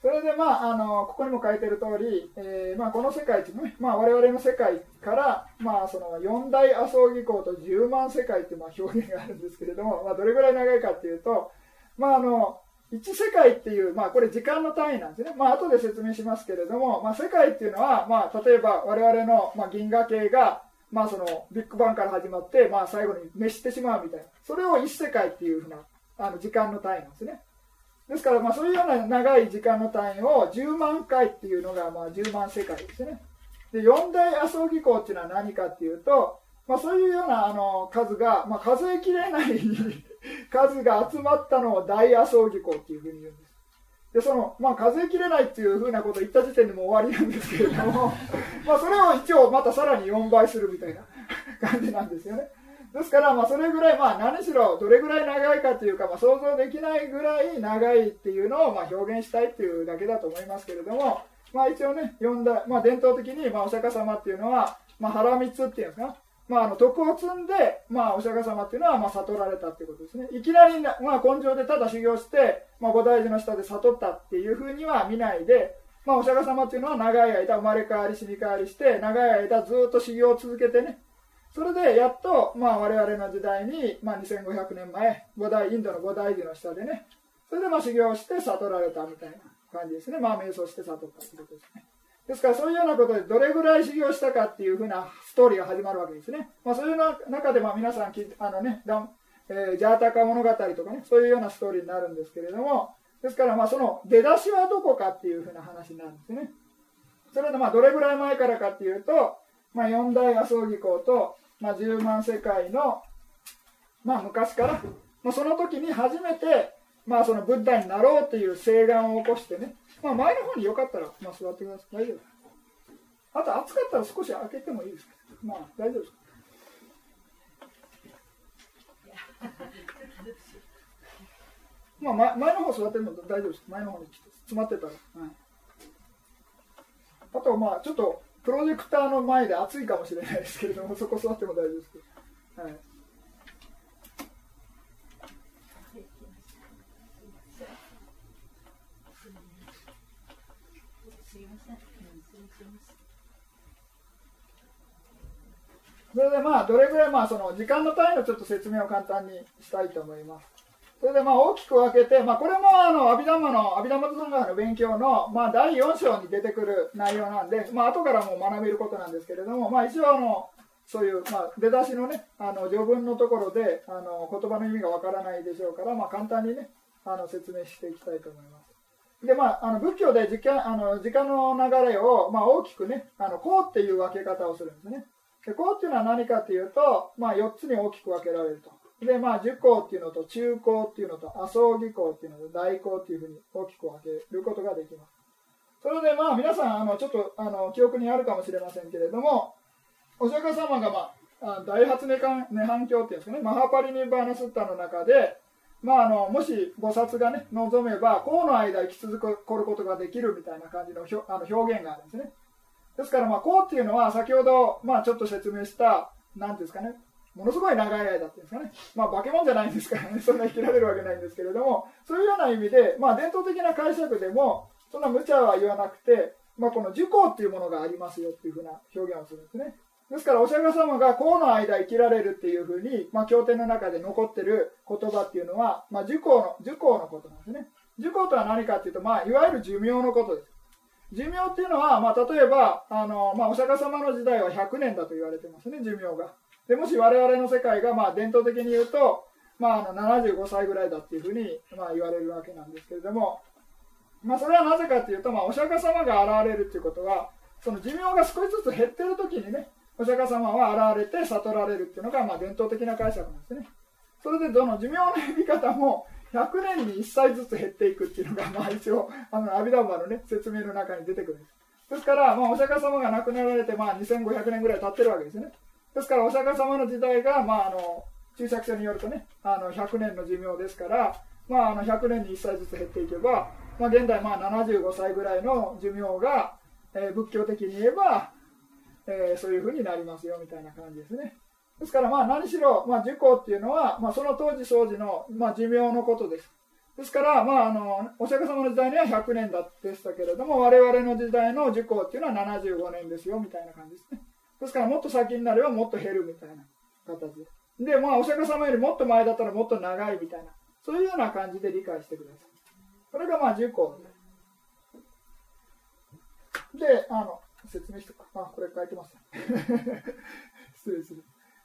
それで、まあ、あのここにも書いてる通り、えーまあ、この世界ってね、まあ、我々の世界から、まあ、その四大麻生技巧と10万世界っていうまあ表現があるんですけれども、まあ、どれぐらい長いかっていうと、まあ、あの1世界っていう、まあ、これ時間の単位なんですね。まあ、後で説明しますけれども、まあ、世界っていうのは、まあ、例えば我々の、まあ、銀河系が、まあ、そのビッグバンから始まって、まあ、最後に滅してしまうみたいな。それを1世界っていうふうな、あの、時間の単位なんですね。ですから、まあ、そういうような長い時間の単位を10万回っていうのが、まあ、10万世界ですね。で、四大麻生技巧っていうのは何かっていうと、まあ、そういうようなあの数が、まあ、数えきれない数が集まったのを大麻葬儀校っていうふうに言うんです。で、その、まあ、数えきれないっていうふうなことを言った時点でも終わりなんですけれども、まあ、それを一応またさらに4倍するみたいな感じなんですよね。ですから、まあ、それぐらい、まあ、何しろ、どれぐらい長いかというか、まあ、想像できないぐらい長いっていうのを、まあ、表現したいっていうだけだと思いますけれども、まあ、一応ね、4代、まあ、伝統的に、まあ、お釈迦様っていうのは、まあ、腹蜜っていうんですか、まあ、あの徳を積んで、まあ、お釈迦様っていうのは、まあ、悟られたっていうことですね。いきなり、まあ、根性でただ修行して、まあ、菩提寺の下で悟ったっていうふうには見ないで、まあ、お釈迦様っていうのは長い間生まれ変わり死に変わりして、長い間ずっと修行を続けてね、それでやっと、まあ、我々の時代に、まあ、2500年前、菩提、インドの菩提寺の下でね、それでまあ修行して悟られたみたいな感じですね。まあ、瞑想して悟ったってことですね。ですからそういうようなことでどれぐらい修行したかっていうふうなストーリーが始まるわけですね。まあ、そういう中でまあ皆さん、あのね、えー、ジャータカ物語とかね、そういうようなストーリーになるんですけれども、ですからまあその出だしはどこかっていうふうな話になるんですね。それでまあどれぐらい前からかっていうと、まあ、四大阿葬儀校と、まあ、10万世界の、まあ、昔から、まあ、その時に初めて、まあ、そのブッダになろうという誓願を起こしてね、まあ、前の方によかったら、まあ、座ってください。大丈夫あと暑かったら少し開けてもいいですか？まあ、大丈夫ですか まあ、前前の方座ってるの大丈夫です。前の方に詰まってたら。はいあとまあちょっとプロジェクターの前で暑いかもしれないですけれどもそこ座っても大丈夫ですけど、はい、それでまあどれぐらいまあその時間の単位のちょっと説明を簡単にしたいと思います。それでまあ大きく分けて、まあ、これもあの阿弥陀マの阿弥陀マトの勉強のまあ第4章に出てくる内容なんで、まあ後からも学べることなんですけれども、まあ、一応あのそういう、まあ、出だしのねあの序文のところであの言葉の意味がわからないでしょうから、まあ、簡単にねあの説明していきたいと思います。でまあ、あの仏教で時間あの時間の流れを、まあ、大きくねあのこうっていう分け方をするんですね。でこうっていうのは何かというと、まあ、4つに大きく分けられると。で、まあ、受講っていうのと中高っていうのと麻生技講っていうのと大講っていうふうに大きく分けることができます。それでまあ皆さんあのちょっとあの記憶にあるかもしれませんけれどもお釈迦様が、まあ、大発涅槃経っていうんですかね。マハパリニバーナスッタの中で、まあ、あのもし菩薩がね望めばこうの間生き続くることができるみたいな感じのあの表現があるんですね。ですからまあこうっていうのは先ほどまあちょっと説明した何ですかね。ものすごい長い間っていうんですかね、まあ、化け物じゃないんですからね、そんな生きられるわけないんですけれども、そういうような意味で、まあ、伝統的な解釈でも、そんな無茶は言わなくて、まあ、この受講っていうものがありますよっていうふうな表現をするんですね。ですから、お釈迦様がこの間生きられるっていうふうに、まあ、経典の中で残ってる言葉っていうのは、まあ、受講の、受講のことなんですね。受講とは何かっていうと、まあ、いわゆる寿命のことです。寿命っていうのは、まあ、例えば、あの、まあ、お釈迦様の時代は100年だと言われてますね、寿命が。でもし我々の世界がまあ伝統的に言うと、まあ、あの75歳ぐらいだっていうふうにまあ言われるわけなんですけれども、まあ、それはなぜかっていうと、まあ、お釈迦様が現れるっていうことはその寿命が少しずつ減ってる時にねお釈迦様は現れて悟られるっていうのがまあ伝統的な解釈なんですね。それでどの寿命の減り方も100年に1歳ずつ減っていくっていうのが、まあ、一応あの阿弥陀馬の、ね、説明の中に出てくるんです。ですから、まあ、お釈迦様が亡くなられて、まあ、2500年ぐらい経ってるわけですね。ですからお釈迦様の時代が、まあ、あの注釈書によるとねあの100年の寿命ですから、まあ、あの100年に1歳ずつ減っていけば、まあ、現在まあ75歳ぐらいの寿命が、えー、仏教的に言えば、えー、そういうふうになりますよみたいな感じですね。ですからまあ何しろ、まあ、受講っていうのは、まあ、その当時当時の、まあ、寿命のことです。ですから、まあ、あのお釈迦様の時代には100年だでしたけれども我々の時代の受講っていうのは75年ですよみたいな感じですね。ですからもっと先になればもっと減るみたいな形で。で、まあ、お釈迦様よりもっと前だったらもっと長いみたいな、そういうような感じで理解してください。これがまあ10個で、あの、説明しとか。あ、これ書いてます、失礼する。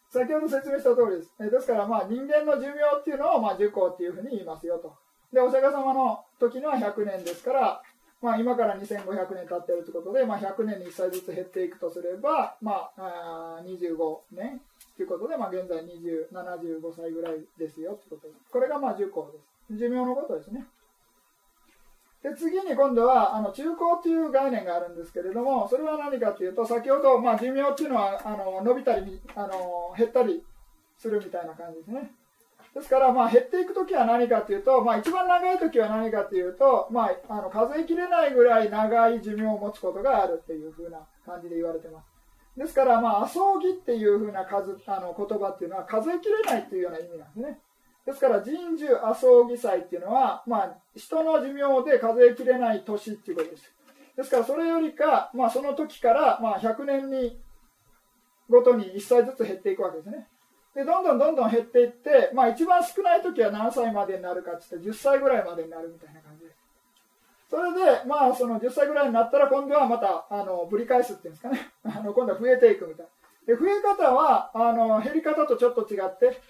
先ほど説明した通りです。えですから、まあ、人間の寿命っていうのを、まあ、10個っていうふうに言いますよと。で、お釈迦様の時のは100年ですから、まあ、今から2500年経ってるということで、まあ、100年に1歳ずつ減っていくとすれば、まあ、あ25年ということで、まあ、現在20 75歳ぐらいですよということで。これがまあ寿命です。寿命のことですね。で次に今度はあの中高という概念があるんですけれども、それは何かというと、先ほど、まあ、寿命っていうのはあの伸びたりあの減ったりするみたいな感じですね。ですから、まあ、減っていくときは何かというと、まあ、一番長いときは何かというと、まあ、あの数えきれないぐらい長い寿命を持つことがあるっていうふうな感じで言われてます。ですから、まあ、葬儀っていうふうな数あの言葉っていうのは数えきれないっていうような意味なんですね。ですから、人寿阿葬儀祭っていうのは、まあ、人の寿命で数えきれない年っていうことです。ですから、それよりか、まあ、その時から、まあ、100年にごとに1歳ずつ減っていくわけですね。でどんどんどんどん減っていって、まあ、一番少ない時は何歳までになるかってって10歳ぐらいまでになるみたいな感じ。でそれで、まあ、その10歳ぐらいになったら今度はまたあのぶり返すっていうんですかね。あの今度は増えていくみたいな。で増え方はあの減り方とちょっと違って、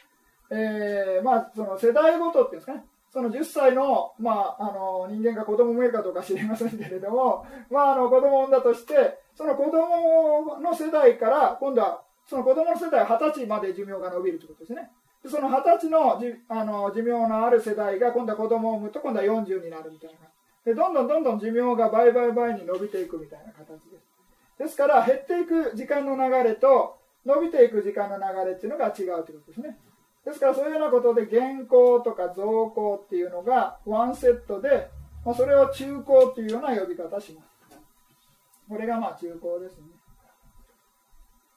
えーまあ、その世代ごとっていうんですかね。その10歳の,、まあ、あの人間が子供を産めるかどうか知りませんけれども、まあ、あの子供を産んだとしてその子供の世代から今度はその子供の世代は20歳まで寿命が伸びるということですね。でその20歳のじあの寿命のある世代が今度は子供を産むと今度は40になるみたいな。でどんどんどんどん寿命が倍々倍に伸びていくみたいな形です。ですから減っていく時間の流れと伸びていく時間の流れっていうのが違うということですね。ですからそういうようなことで現行とか増行っていうのがワンセットで、まあ、それを中高っていうような呼び方します。これがまあ中高ですね。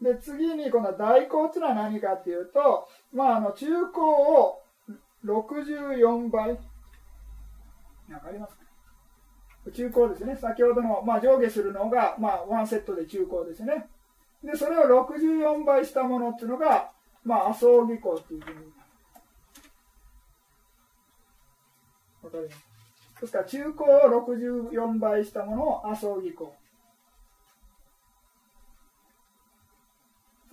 で、次に、この大高っていうのは何かっていうと、まあ、あの、中高を64倍。わかりますか？中高ですね。先ほどの、まあ、上下するのが、まあ、ワンセットで中高ですね。で、それを64倍したものっていうのが、まあ、麻生技巧っていうふうに。わかります？ですから、中高を64倍したものを麻生技巧。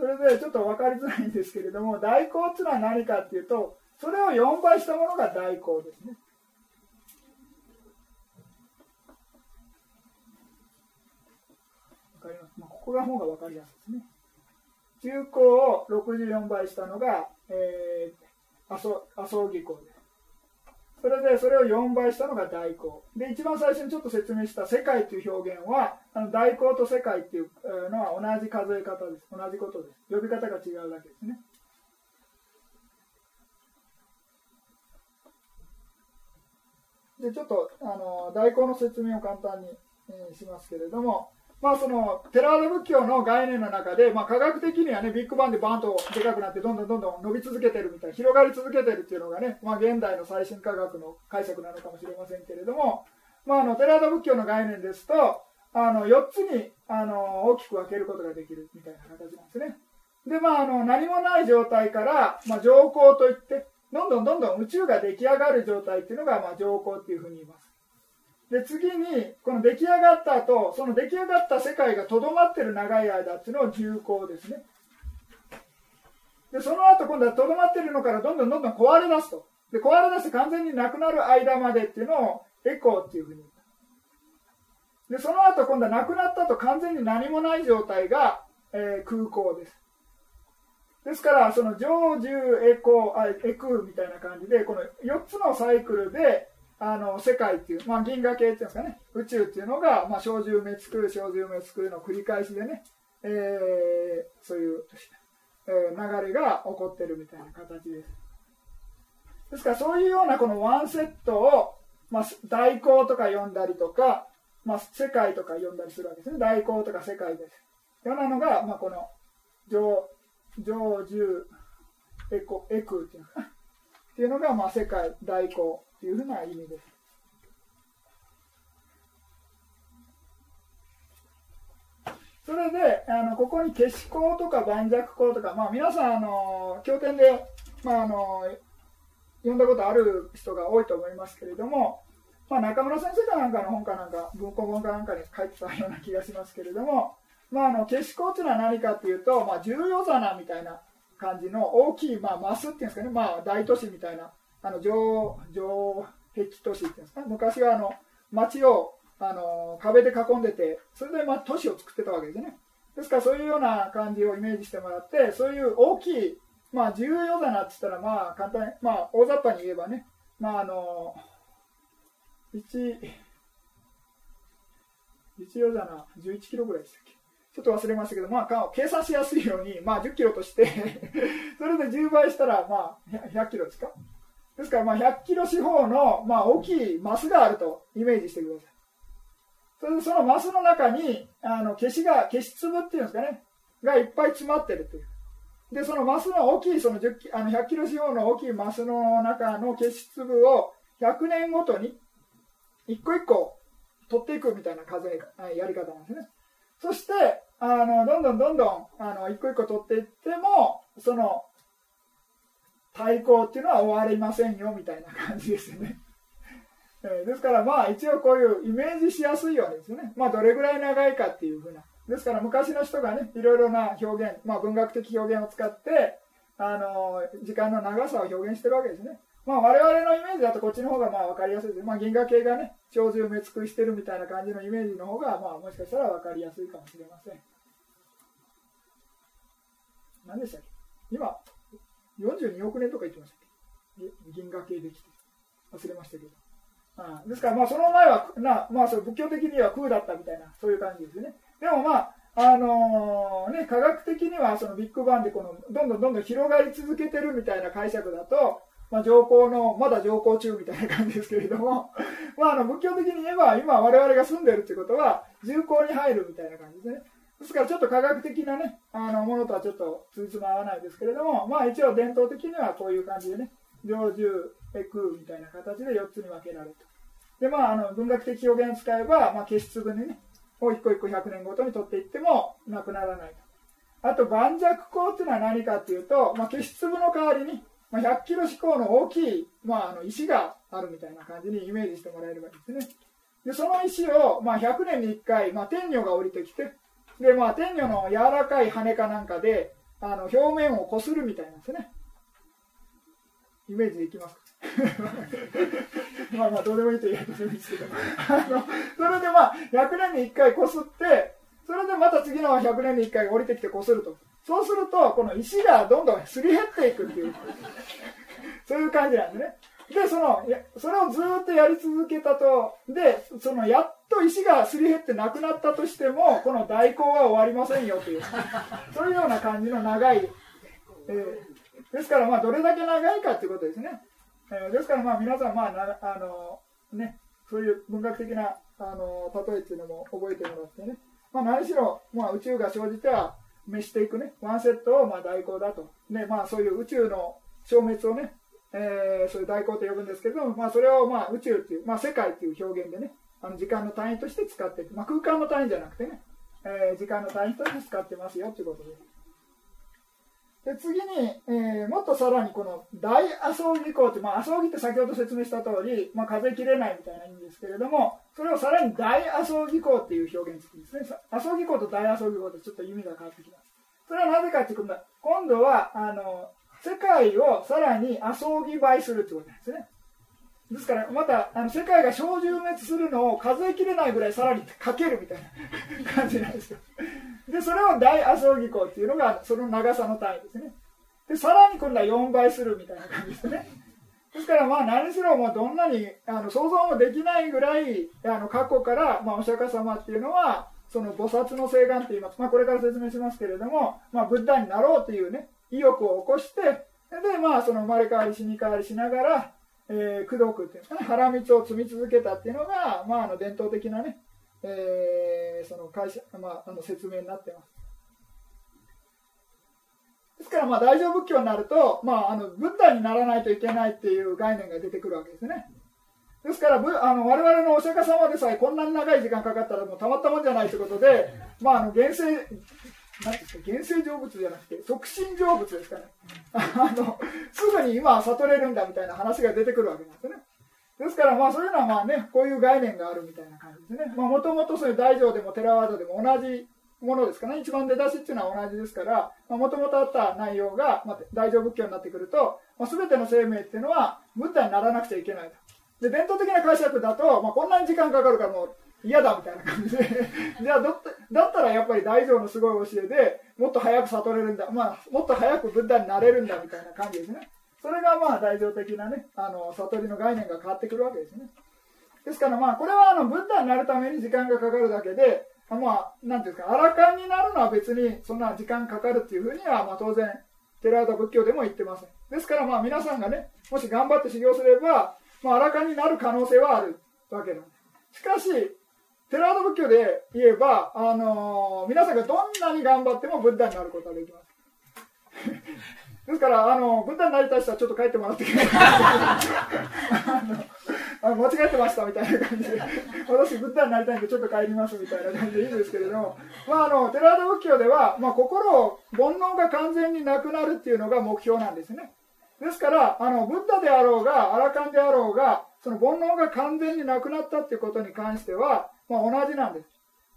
それでちょっと分かりづらいんですけれども、代行っていうのは何かっていうと、それを4倍したものが代行ですね。分かります、まあ、ここが方が分かりやすいですね。中高を64倍したのが、えー、麻生技巧です。それでそれを4倍したのが代行で一番最初にちょっと説明した世界という表現はあの代行と世界っていうのは同じ数え方です。同じことです。呼び方が違うだけですね。でちょっとあの代行の説明を簡単に、えー、しますけれども。まあ、そのテラード仏教の概念の中で、まあ、科学的にはねビッグバンでバンとでかくなってどんどんどんどん伸び続けてるみたいな広がり続けてるっていうのがね、まあ、現代の最新科学の解釈なのかもしれませんけれども、まあ、あのテラード仏教の概念ですとあの4つにあの大きく分けることができるみたいな形なんですね。で、まあ、あの何もない状態から、まあ、上皇といってどんどんどんどん宇宙が出来上がる状態っていうのが、まあ、上皇っていうふうに言います。で次にこの出来上がった後その出来上がった世界がとどまってる長い間っていうのを重厚ですね。でその後今度はとどまってるのからどんどんどんどん壊れ出すと。で壊れ出して完全になくなる間までっていうのをエコーっていうふうに言った。でその後今度はなくなったと完全に何もない状態が、えー、空港です。ですからその常住エコーあエクーみたいな感じでこの4つのサイクルであの世界っていう、まあ、銀河系っていうんですかね。宇宙っていうのが、まあ、小獣滅空小獣滅空の繰り返しでね、えー、そういう、えー、流れが起こってるみたいな形です。ですからそういうようなこのワンセットを、まあ、代行とか呼んだりとか、まあ、世界とか呼んだりするわけですね。代行とか世界です。ようなのが、まあ、この上上獣エコエクっていうのかっていうのが、まあ、世界代行というふうな意味です。それであのここに消し項とか盤石項とか、まあ、皆さんあの経典で、まあ、あの読んだことある人が多いと思いますけれども、まあ、中村先生かなんかの本かなんか文庫本かなんかに書いてたような気がしますけれども、まあ、あの消し項というのは何かというと、まあ、重要棚みたいな感じの大きい、まあ、マスっていうんですかね、まあ、大都市みたいなあの城城壁都市っていうんですか？昔はあの町をあの壁で囲んでてそれで、まあ、都市を作ってたわけですね。ですからそういうような感じをイメージしてもらってそういう大きい、まあ、重要だなって言ったらまあ簡単に、まあ、大雑把に言えばね、まあ、あの1 1用棚11キロぐらいでしたっけ？ちょっと忘れましたけど、まあ、計算しやすいように、まあ、10キロとして それで10倍したら、まあ、100キロですか？ですから、まあ、100キロ四方の、まあ、大きいマスがあるとイメージしてください。それで、そのマスの中に、あの、消しが、消し粒っていうんですかね、がいっぱい詰まってるという。で、そのマスの大きい、その10あの100キロ四方の大きいマスの中の消し粒を100年ごとに、一個一個取っていくみたいな数え、やり方なんですね。そして、あの、どんどんどんどん、あの、一個一個取っていっても、その、対抗っていうのは終わりませんよみたいな感じですよね。ですからまあ一応こういうイメージしやすいようですね、まあどれぐらい長いかっていうふうな。ですから昔の人がね、いろいろな表現、まあ文学的表現を使って、あの、時間の長さを表現してるわけですね。まあ我々のイメージだとこっちの方がまあ分かりやすいです。まあ銀河系がね、長寿埋め尽くしてるみたいな感じのイメージの方がまあもしかしたら分かりやすいかもしれません。何でしたっけ？今、42億年とか言ってましたっけ？銀河系できて。忘れましたけど。あですから、まあ、その前は、なまあ、そ仏教的には空だったみたいな、そういう感じですよね。でもまあ、あのー、ね、科学的にはそのビッグバンでこのどんどんどんどん広がり続けてるみたいな解釈だと、まあ、上皇の、まだ上皇中みたいな感じですけれども、まあ、あの仏教的に言えば、今我々が住んでるってことは、重厚に入るみたいな感じですね。ですからちょっと科学的なね、あのものとはちょっとつじつま合わないですけれども、まあ一応伝統的にはこういう感じでね、上重、エクみたいな形で4つに分けられると。で、まあ、あの文学的表現を使えば、まあ、消し粒にね、を一個一個100年ごとに取っていってもなくならないと。あと、盤石鋼っていうのは何かっていうと、まあ、消し粒の代わりに、まあ、100キロ四方の大きい、まあ、あの石があるみたいな感じにイメージしてもらえればいいですね。で、その石を、まあ、100年に1回、まあ、天女が降りてきて、で、まあ、天女の柔らかい羽かなんかで、あの、表面をこするみたいなんですね。イメージできますか？まあまあ、どうでもいいと言えばいいですけど。あの、それでまあ、100年に1回こすって、それでまた次の100年に1回降りてきてこすると。そうすると、この石がどんどんすり減っていくっていう、そういう感じなんですね。で、その、それをずっとやり続けたと、で、その、やっと石がすり減ってなくなったとしても、この代行は終わりませんよという、そういうような感じの長い、えー、ですから、まあ、どれだけ長いかっていうことですね。えー、ですから、まあ、皆さん、まあ、なあの、ね、そういう文学的な、あの、例えっていうのも覚えてもらってね。まあ、何しろ、まあ、宇宙が生じては、召していくね、ワンセットを、まあ、代行だと。ね、まあ、そういう宇宙の消滅をね、えー、そういう代行と呼ぶんですけども、まあ、それを、まあ、宇宙っていう、まあ、世界っていう表現でね、あの時間の単位として使って、まあ、空間の単位じゃなくてね、えー、時間の単位として使ってますよということで。で次に、えー、もっとさらにこの大麻葬儀行って、まあ、麻葬儀って先ほど説明した通り、まあ、風切れないみたいな意味ですけれども、それをさらに大麻葬儀行っていう表現つくんですね。麻葬儀行と大麻葬儀行ってちょっと意味が変わってきます。それはなぜかっていうと、今度は、あの、世界をさらに麻葬儀倍するってことなんですね。ですから、また、あの世界が小獣滅するのを数えきれないぐらいさらにかけるみたいな感じなんですよ。で、それを大麻葬儀行っていうのが、その長さの単位ですね。で、さらに今度は4倍するみたいな感じですね。ですから、まあ、何しろ、もうどんなにあの想像もできないぐらい、あの過去から、まあ、お釈迦様っていうのは、その菩薩の誓願って言います。まあ、これから説明しますけれども、まあ、ブッダになろうというね、意欲を起こして、で、まあ、その生まれ変わり死に変わりしながら、えー、功徳っていうかね、腹道を積み続けたっていうのが、まあ、あの伝統的なね、えー、その会社、まあ、あの説明になってます。ですから、まあ、大乗仏教になると、まあ、あの、ブッダにならないといけないっていう概念が出てくるわけですね。ですから、あの我々のお釈迦様でさえこんなに長い時間かかったらもうたまったもんじゃないということで、まあ、あの原生、なんですか、原生成仏じゃなくて、促進成仏ですかね。あの、すぐに今は悟れるんだみたいな話が出てくるわけなんですね。ですから、まあ、そういうのはまあね、こういう概念があるみたいな感じですね。まあ、もともとそういう大乗でもテラワードでも同じものですかね。一番出だしっていうのは同じですから、もともとあった内容が、まあ、大乗仏教になってくると、まあ、全ての生命っていうのは、ブッダにならなくちゃいけないと。で、伝統的な解釈だと、まあ、こんなに時間かかるからもう嫌だみたいな感じで じゃあだったらやっぱり大乗のすごい教えで、もっと早く悟れるんだ、まあ、もっと早くブッダになれるんだみたいな感じですね。それがまあ大乗的なね、あの、悟りの概念が変わってくるわけですね。ですからまあ、これはあの、ブッダになるために時間がかかるだけで、まあ、なんていうか、アラカンになるのは別にそんな時間かかるっていうふうには、まあ当然、テラーダ仏教でも言ってません。ですからまあ皆さんがね、もし頑張って修行すれば、まあ、アラカンになる可能性はあるわけなんです。しかし、テラード仏教で言えば、あのー、皆さんがどんなに頑張ってもブッダになることができます。ですから、あの、ブッダになりたい人はちょっと帰ってもらってください。間違ってましたみたいな感じで、私、ブッダになりたいんでちょっと帰りますみたいな感じでいいんですけれども、まあ、あの、テラード仏教では、まあ、心を、煩悩が完全になくなるっていうのが目標なんですね。ですから、あの、ブッダであろうが、アラカンであろうが、その煩悩が完全になくなったっていうことに関しては、まあ、同じなんです。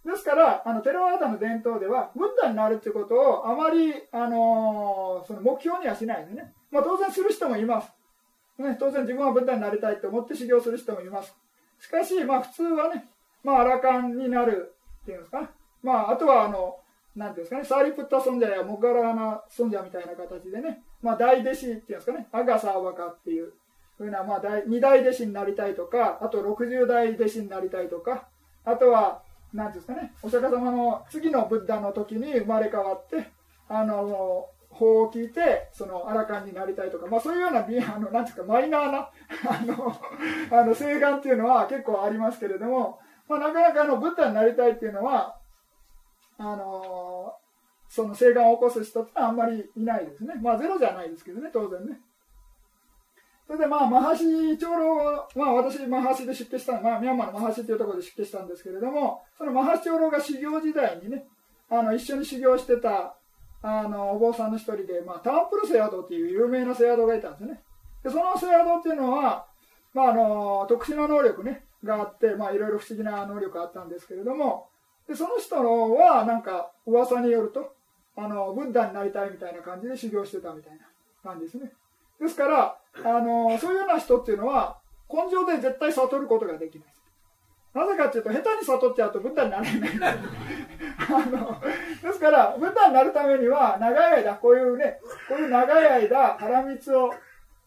ですから、あの、テロワーダの伝統では、ブッダになるっていうことをあまり、あのー、その目標にはしないですね。まあ、当然する人もいます。ね、当然自分はブッダになりたいと思って修行する人もいます。しかし、まあ、普通はね、まあ、アラカンになるっていうんですか。まあ、あとは、あの、なんていうんですかね、サーリプッタ尊者やモガラーナ尊者みたいな形でね、まあ、大弟子っていうんですかね、アガサーワカっていうふうな、まあ、2大弟子になりたいとか、あと60代弟子になりたいとか、あとは、なんですかね、お釈迦様の次のブッダの時に生まれ変わって、あの、法を聞いてそのアラカンになりたいとか、まあ、そういうようなあのなんていうかマイナーな あのあの請願っていうのは結構ありますけれども、まあ、なかなかあのブッダになりたいっていうのはあのその請願を起こす人ってあんまりいないですね。まあゼロじゃないですけどね、当然ね。それでまあ、マハシ長老はまあ私、マハシで出家した、まあミャンマーのマハシっていうところで出家したんですけれども、そのマハシ長老が修行時代にね、あの一緒に修行してたあのお坊さんの一人で、まあ、タンプルセアドっていう有名なセアドがいたんですね。でそのセアドっていうのは、まあ、あの特殊な能力ね、があって、まあ、いろいろ不思議な能力があったんですけれども、でその人のはなんか噂によるとあのブッダになりたいみたいな感じで修行してたみたいな感じですねですからあのそういうような人っていうのは根性で絶対悟ることができない。なぜかっていうと下手に悟っちゃうとブッダになれない。あのですからブッダになるためには長い間こういうねこういう長い間腹蜜を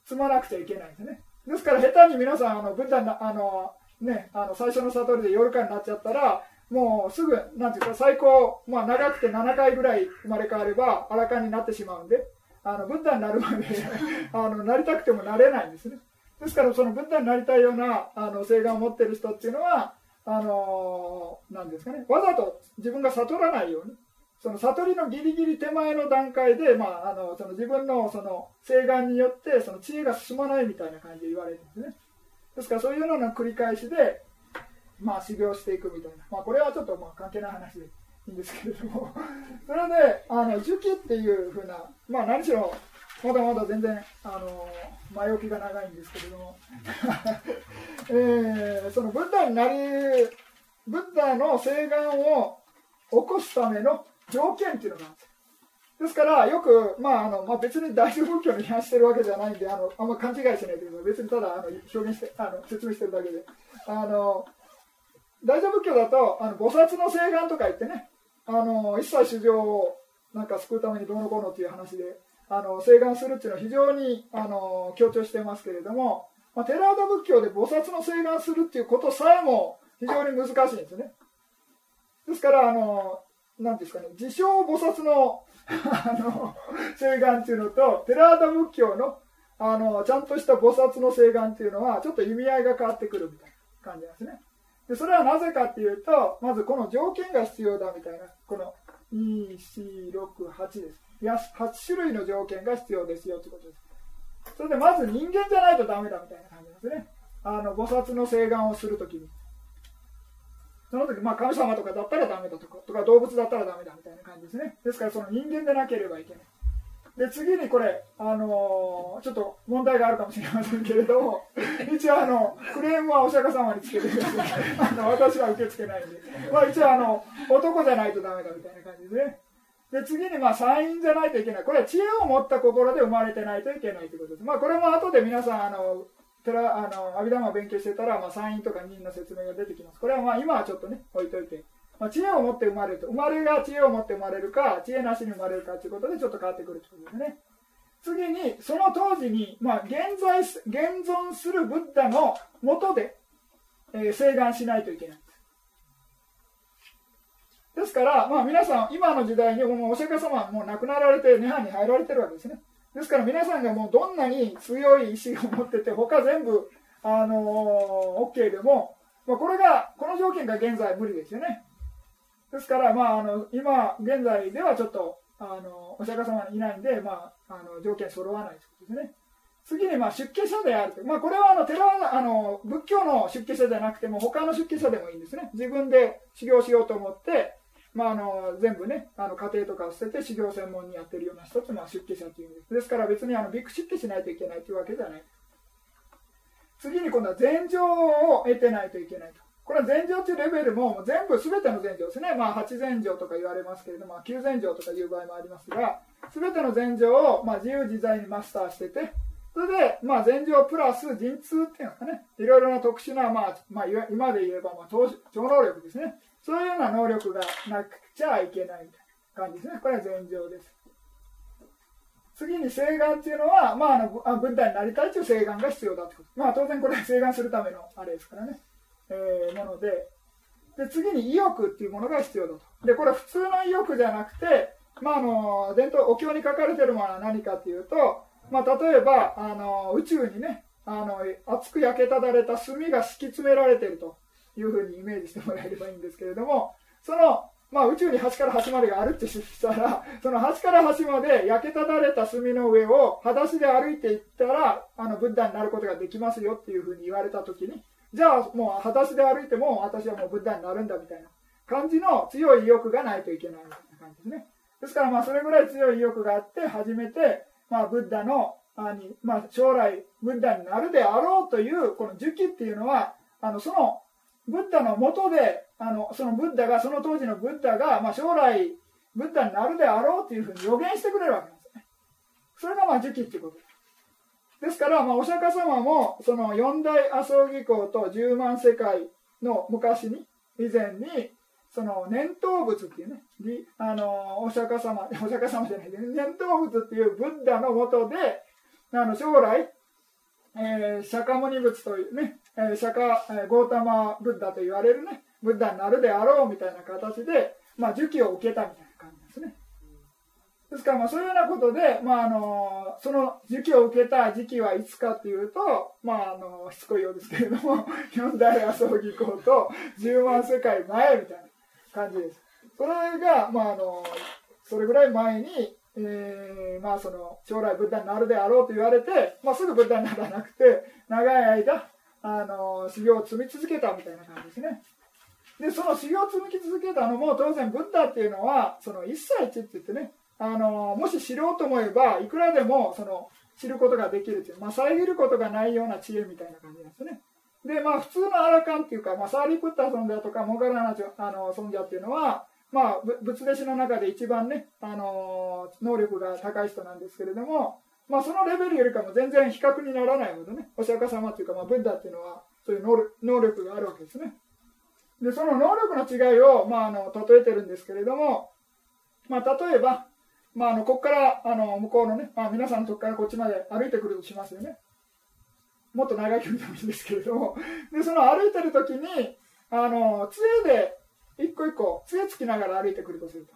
積まなくちゃいけないんですね。ですから下手に皆さんあのブッダなあのねあの最初の悟りで夜間になっちゃったらもうすぐ、なんていうか、最高、まあ長くて7回ぐらい生まれ変われば、荒かになってしまうんで、あの、ブッダになるまで あの、なりたくてもなれないんですね。ですから、そのブッダになりたいような、あの、性願を持ってる人っていうのは、あの、なんですかね、わざと自分が悟らないように、その悟りのギリギリ手前の段階で、まあ、あの、その自分のその、性願によって、その知恵が進まないみたいな感じで言われるんですね。ですから、そういうような繰り返しで、まあ、修行していくみたいな、まあ、これはちょっとまあ関係ない話でいいんですけれども、それで、あの受記っていうふうな、まあ、何しろ、まだまだ全然、あの前置きが長いんですけれども、えー、そのブッダになり、ブッダの請願を起こすための条件っていうのがあるんです。ですから、よく、まああのまあ、別に大乗仏教に批判してるわけじゃないんで、あのあんま勘違いしないでください。別にただあの表現してあの説明してるだけで。あの大乗仏教だとあの菩薩の請願とか言ってねあの一切主情をなんか救うためにどうのこうのっていう話であの請願するっていうのは非常にあの強調してますけれども、まあ、テラーダ仏教で菩薩の請願するっていうことさえも非常に難しいんですね。ですからあのなんですかね自称菩薩の あの請願っていうのとテラーダ仏教のあのちゃんとした菩薩の請願っていうのはちょっと意味合いが変わってくるみたいな感じなんですね。でそれはなぜかっていうと、まずこの条件が必要だみたいな、この2、4、6、8です。8種類の条件が必要ですよということです。それでまず人間じゃないとダメだみたいな感じですね。あの菩薩の請願をするときに。その時、まあ神様とかだったらダメだとか、とか動物だったらダメだみたいな感じですね。ですからその人間でなければいけない。で次にこれ、あのー、ちょっと問題があるかもしれませんけれども、一応あの、クレームはお釈迦様につけてください。あの私は受け付けないんで。まあ一応あの、男じゃないとダメだみたいな感じですね。で、次にまあ、参院じゃないといけない。これは知恵を持った心で生まれてないといけないということです。まあこれも後で皆さん、あの、寺、あの、阿弥陀を勉強してたら、まあ、参院とか任の説明が出てきます。これはまあ今はちょっとね、置いといて。まあ、知恵を持って生まれると生まれが知恵を持って生まれるか知恵なしに生まれるかということでちょっと変わってくるということですね。次にその当時に、まあ、現在現存するブッダのもとで、えー、請願しないといけない。ですから、まあ、皆さん今の時代にもうお釈迦様はもう亡くなられて涅槃に入られてるわけですね。ですから皆さんがもうどんなに強い意志を持ってて他全部、あのー、OK でも、まあ、これがこの条件が現在無理ですよね。ですから、まあ、あの今現在ではちょっとあのお釈迦様いないんで、まあ、あの条件揃わないということですね。次にまあ出家者であると、まあ、これはあの寺あの仏教の出家者じゃなくても他の出家者でもいいんですね。自分で修行しようと思って、まあ、あの全部ね、あの家庭とか捨てて修行専門にやってるような人っての出家者というんです。ですから別にあのビッグ出家しないといけないというわけじゃない。次に今度は禅情を得てないといけないと。これは禅情というレベルも全部全ての禅情ですね。まあ、八禅情とか言われますけれども、九禅情とかいう場合もありますが、全ての禅情を、まあ、自由自在にマスターしてて、それで、まあ、禅情プラス陣痛っていうのかね、いろいろな特殊な、まあ、まあ、今で言えば、まあ、超能力ですね。そういうような能力がなくちゃいけないみたいな感じですね。これは禅情です。次に請願っていうのは、まあ、あの、文体になりたいという請願が必要だってこと。まあ、当然これは請願するためのあれですからね。えー、ものでで次に意欲っていうものが必要だと。でこれ普通の意欲じゃなくてまあ、あの伝統お経に書かれてるものは何かというと、まあ、例えばあの宇宙にねあの熱く焼けただれた炭が敷き詰められてるというふうにイメージしてもらえればいいんですけれどもその、まあ、宇宙に端から端までがあるってしたらその端から端まで焼けただれた炭の上を裸足で歩いていったらあのブッダになることができますよっていうふうに言われた時にじゃあもう裸足で歩いても私はもうブッダになるんだみたいな感じの強い意欲がないといけないみたいな感じですね。ですからまあそれぐらい強い意欲があって初めてまあブッダのに、まあ、将来ブッダになるであろうというこの樹期っていうのはあのそのブッダのもとであのそのブッダがその当時のブッダが、まあ、将来ブッダになるであろうというふうに予言してくれるわけなんですね。それがまあ樹期っていうことです。ですから、まあ、お釈迦様もその四大阿僧義行と十万世界の昔に以前にその念頭仏っていうねあのお釈迦様 お釈迦様じゃない念頭仏っていうブッダのもとであの将来、えー、釈迦牟尼仏というね、えー、釈迦、えー、ゴータマブッダと言われるね、ブッダになるであろうみたいな形で、まあ、受記を受けたみたいな。ですから、まあ、そういうようなことで、まあ、あの、その受記を受けた時期はいつかというと、まあ、あの、しつこいようですけれども、四大阿葬儀行と十万世界前みたいな感じです。それが、まあ、あの、それぐらい前に、えー、まあその将来ブッダになるであろうと言われて、まあ、すぐブッダにならなくて長い間あの修行を積み続けたみたいな感じですねでその修行を積み続けたのも当然ブッダっていうのはその一切知って言ってねあのもし知ろうと思えばいくらでもその知ることができるという、まあ、遮ることがないような知恵みたいな感じなんですねでまあ普通のアラカンっていうか、まあ、サーリプッター尊者とかモガラナあの尊者っていうのはまあ、仏弟子の中で一番ね、あの、能力が高い人なんですけれども、まあ、そのレベルよりかも全然比較にならないほどね、お釈迦様っていうか、まあ、ブッダっていうのは、そういう能力があるわけですね。で、その能力の違いを、まあ、あの、例えてるんですけれども、まあ、例えば、まあ、あの、ここから、あの、向こうのね、まあ、皆さんのとこからこっちまで歩いてくるとしますよね。もっと長い距離でもいいんですけれども、で、その歩いてる時に、あの、杖で一個一個杖つきながら歩いてくるとすると。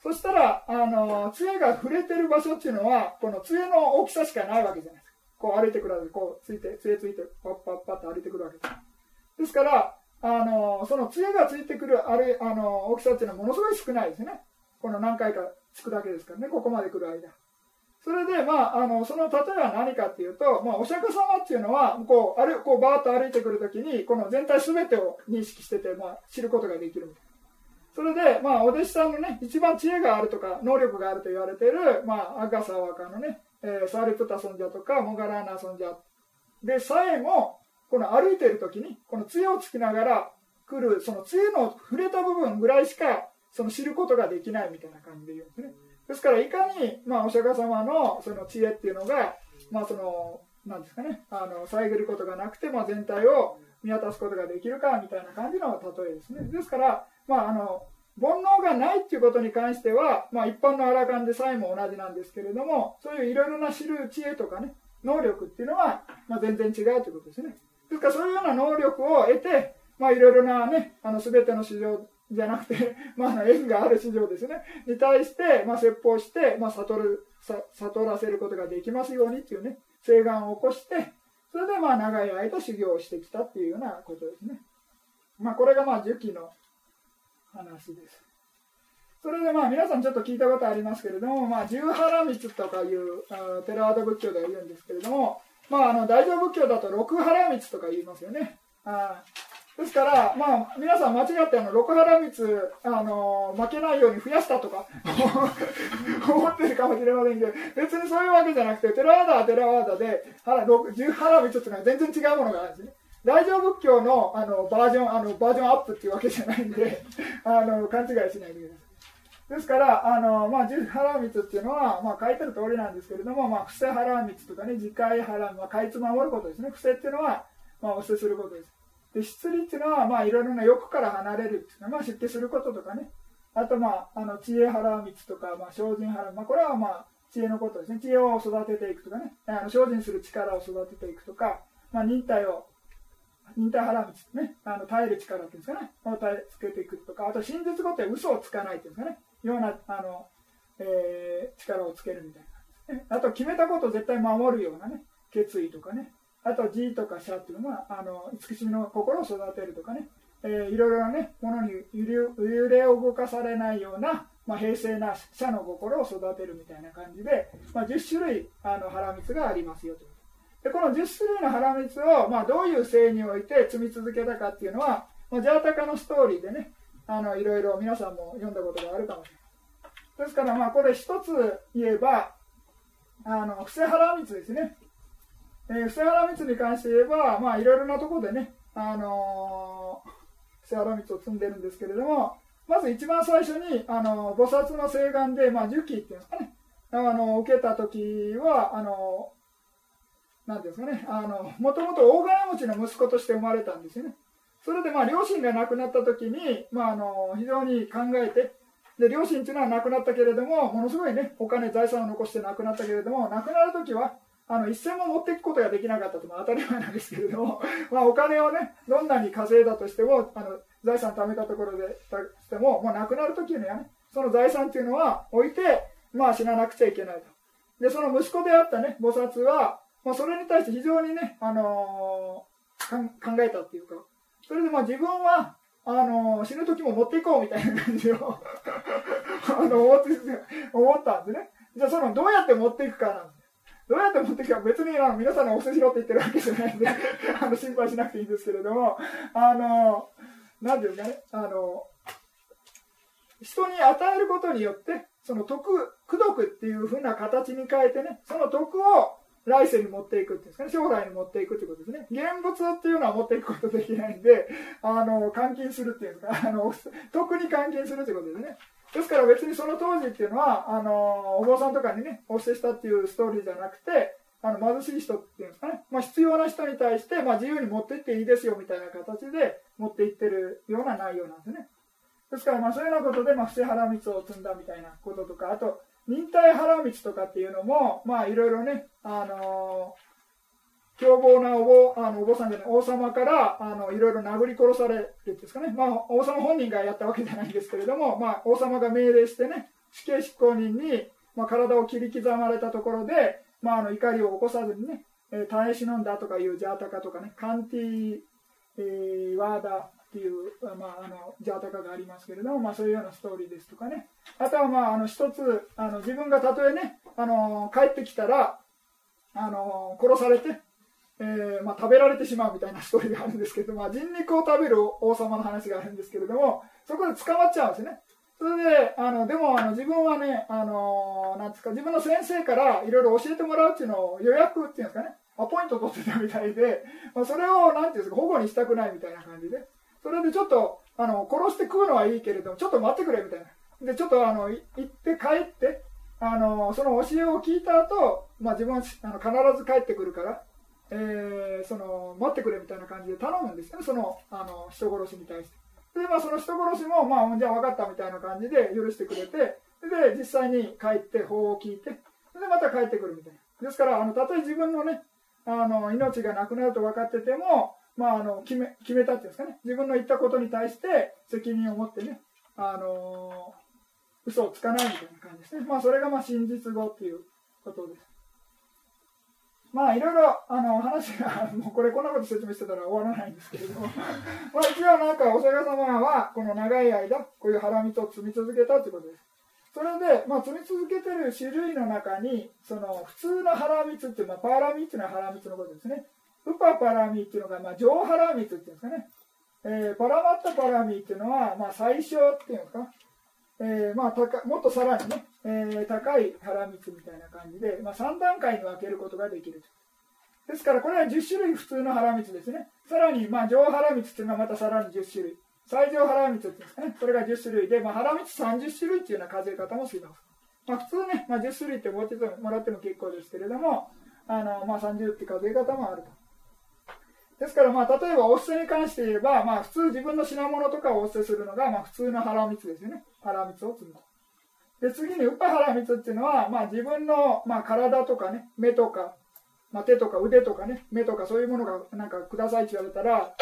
そしたらあの杖が触れてる場所っていうのはこの杖の大きさしかないわけじゃないですか。こう歩いてくるわけでこうついて杖ついてパッパッパッと歩いてくるわけです。ですからあのその杖がついてくるあれあの大きさっていうのはものすごい少ないですね。この何回かつくだけですからね。ここまで来る間。それで、まあ、あのその例えは何かっていうと、まあ、お釈迦様っていうのはこうあるこうバーッと歩いてくるときにこの全体全てを認識してて、まあ、知ることができる。それで、まあ、お弟子さんのね一番知恵があるとか能力があると言われている、まあ、アガサワカのね、えー、サーリプタ尊者とかモガラーナ尊者。でさえもこの歩いてる時にこの杖をつきながら来るその杖の触れた部分ぐらいしかその知ることができないみたいな感じで言うんですね。ですからいかに、まあ、お釈迦様のその知恵っていうのが、まあ、そのなんですかねあの遮ることがなくて、まあ、全体を見渡すことができるかみたいな感じの例えですね。ですから、まあ、あの煩悩がないっていうことに関しては、まあ、一般のアラカンでさえも同じなんですけれどもそういういろいろな知る知恵とかね能力っていうのは、まあ、全然違うということですね。ですからそういうような能力を得て、まあ、いろいろなねあの全ての市場じゃなくて、まあ、縁がある市場ですね、に対して、まあ、説法して、まあ、悟る、悟らせることができますようにっていうね、請願を起こして、それでまあ長い間修行をしてきたっていうようなことですね。まあ、これがまあ、樹期の話です。それでまあ皆さんちょっと聞いたことありますけれども、まあ、十原光とかいうテラワード仏教では言うんですけれども、まあ、あの大乗仏教だと六原光とか言いますよね。あですから、まあ、皆さん間違ってあの六原光あの負けないように増やしたとか 思ってるかもしれませんけど別にそういうわけじゃなくてテラワーダはテラワーダで十原光っていうのは全然違うものがあるんですね大乗仏教のあのバージョンあのバージョンアップっていうわけじゃないんで あの勘違いしないでくださいですから、あのまあ、十原密っていうのは、まあ、書いてる通りなんですけれども、まあ、伏せ原密とかね、次回原、まあ、かいつ守ることですね。伏せっていうのは、まあ、お捨てすることです。で失利っていうのは、まあ、いろいろな欲から離れるっていうのは、まあ、出家することとかね。あと、まあ、あの知恵腹密とか、まあ、精進腹、まあ、これは、まあ、知恵のことですね。知恵を育てていくとかね。あの精進する力を育てていくとか、まあ、忍耐を忍耐腹密ね。あの耐える力っていうんですかね。を耐えつけていくとか。あと真実語って嘘をつかないっていうんですかね。ようなあのえー、力をつけるみたいな、ね、あと決めたことを絶対守るようなね。決意とかね。あと G とかシャっていうのはあの慈しみの心を育てるとかね、えー、いろいろなねものに揺れを動かされないような、まあ、平静な社の心を育てるみたいな感じで、まあ、10種類あの腹蜜がありますよと。でこの10種類の腹蜜を、まあ、どういう性において積み続けたかっていうのは、まあ、ジャータカのストーリーでねあのいろいろ皆さんも読んだことがあるかもしれない。ですからまあこれ一つ言えばあの伏せ腹蜜ですね、えー、伏せ腹蜜に関して言えばまあいろいろなところでねあのー、伏せ腹蜜を積んでるんですけれどもまず一番最初にあの菩薩の誓願で、まあ、受記っていうんですかねあの受けた時はあのなんですかね、あの、もともと大金持ちの息子として生まれたんですよね。それでまあ両親が亡くなった時に、まあ、あの非常に考えてで両親というのは亡くなったけれどもものすごいねお金財産を残して亡くなったけれども亡くなる時はあの一銭も持っていくことができなかったとまあ当たり前なんですけれども、まあ、お金をねどんなに稼いだとしてもあの財産貯めたところでしてももう亡くなる時にはねその財産っていうのは置いて、まあ、死ななくちゃいけないと。でその息子であったね菩薩は、まあ、それに対して非常にね、あのー、考えたっていうかそれでまあ自分はあの死ぬ時も持っていこうみたいな感じを あの思って思ったんですね。じゃあそのどうやって持っていくかなんでどうやって持っていくか別にあの皆さんのお世しろって言ってるわけじゃないんで あの心配しなくていいんですけれどもあの何ていうかねあの人に与えることによってその徳功徳っていうふうな形に変えてねその徳を来世に持っていくっていうんですかね、将来に持っていくということですね。現物っていうのは持っていくことできないんで、あの、換金するっていうか、あの、特に換金するということですね。ですから別にその当時っていうのは、あの、お坊さんとかにね、お捨てしたっていうストーリーじゃなくて、あの、貧しい人っていうんですかね、まあ、必要な人に対して、まあ、自由に持っていっていいですよみたいな形で持っていってるような内容なんですね。ですから、まあ、そういうようなことで、まあ、伏せ腹蜜を積んだみたいなこととか、あと、忍耐腹道とかっていうのも、まあいろいろね、あのー、凶暴なお坊あのお坊さんじゃない王様からあのいろいろ殴り殺されるんですかね、まあ、王様本人がやったわけじゃないんですけれども、まあ、王様が命令してね死刑執行人に、まあ、体を切り刻まれたところで、まあ、あの怒りを起こさずにね、えー、耐え忍んだとかいうジャータカとかねカンティ、えー、ワーダーっていう、まあ、あのジャータカがありますけれども、まあ、そういうようなストーリーですとかね。あとは、まあ、あの一つあの自分がたとえねあの帰ってきたらあの殺されて、えー、まあ、食べられてしまうみたいな ストーリーがあるんですけど、まあ、人肉を食べる王様の話があるんですけれどもそこで捕まっちゃうんですね。それであのでもあの自分はねあのなんですか自分の先生からいろいろ教えてもらうっていうのを予約っていうんですかね。アポイント取ってたみたいで、まあ、それをなんていうんですか保護にしたくないみたいな感じで。それでちょっと、あの、殺して食うのはいいけれども、ちょっと待ってくれみたいな。で、ちょっとあの、行って帰って、あの、その教えを聞いた後、まあ自分はあの必ず帰ってくるから、えー、その、待ってくれみたいな感じで頼むんですよね、その、あの、人殺しに対して。で、まあその人殺しも、まあ、じゃあ分かったみたいな感じで許してくれて、で、実際に帰って法を聞いて、で、また帰ってくるみたいな。ですから、あの、たとえ自分のね、あの、命がなくなると分かってても、まあ、あの決め決めたっていうんですかね自分の言ったことに対して責任を持ってね、あの嘘をつかないみたいな感じですね、まあ、それがまあ真実語っていうことです。まあいろいろあの話がもうこれこんなこと説明してたら終わらないんですけれども。まあ一応なんかお釈迦様はこの長い間こういう腹蜜を積み続けたということです。それで、まあ、積み続けてる種類の中にその普通の腹蜜っていう、まあ、パーラミっていうのは腹蜜のことですね。ウパパラミっていうのが、まあ、上腹蜜っていうんですかね、えー、パラマッタパラミっていうのは、まあ、最小っていうんですか、えーまあ、高もっとさらにね、えー、高い腹蜜みたいな感じで、まあ、3段階に分けることができるですからこれは10種類普通の腹蜜ですね。さらに、まあ、上腹蜜っていうのはまたさらに10種類。最上腹蜜っていうんですかね。それが10種類で、まあ、腹蜜30種類っていうような数え方もします、まあ、普通ね、まあ、10種類って覚えてもらっても結構ですけれどもあの、まあ、30って数え方もあると。ですから、まあ、例えばお布施に関して言えば、まあ、普通自分の品物とかをお布施するのが、まあ、普通の腹蜜ですよね。腹蜜を積む。で、次に、ウッパ腹蜜っていうのは、まあ、自分の、まあ、体とかね、目とか、まあ、手とか腕とかね、目とかそういうものが、なんか、くださいって言われたら、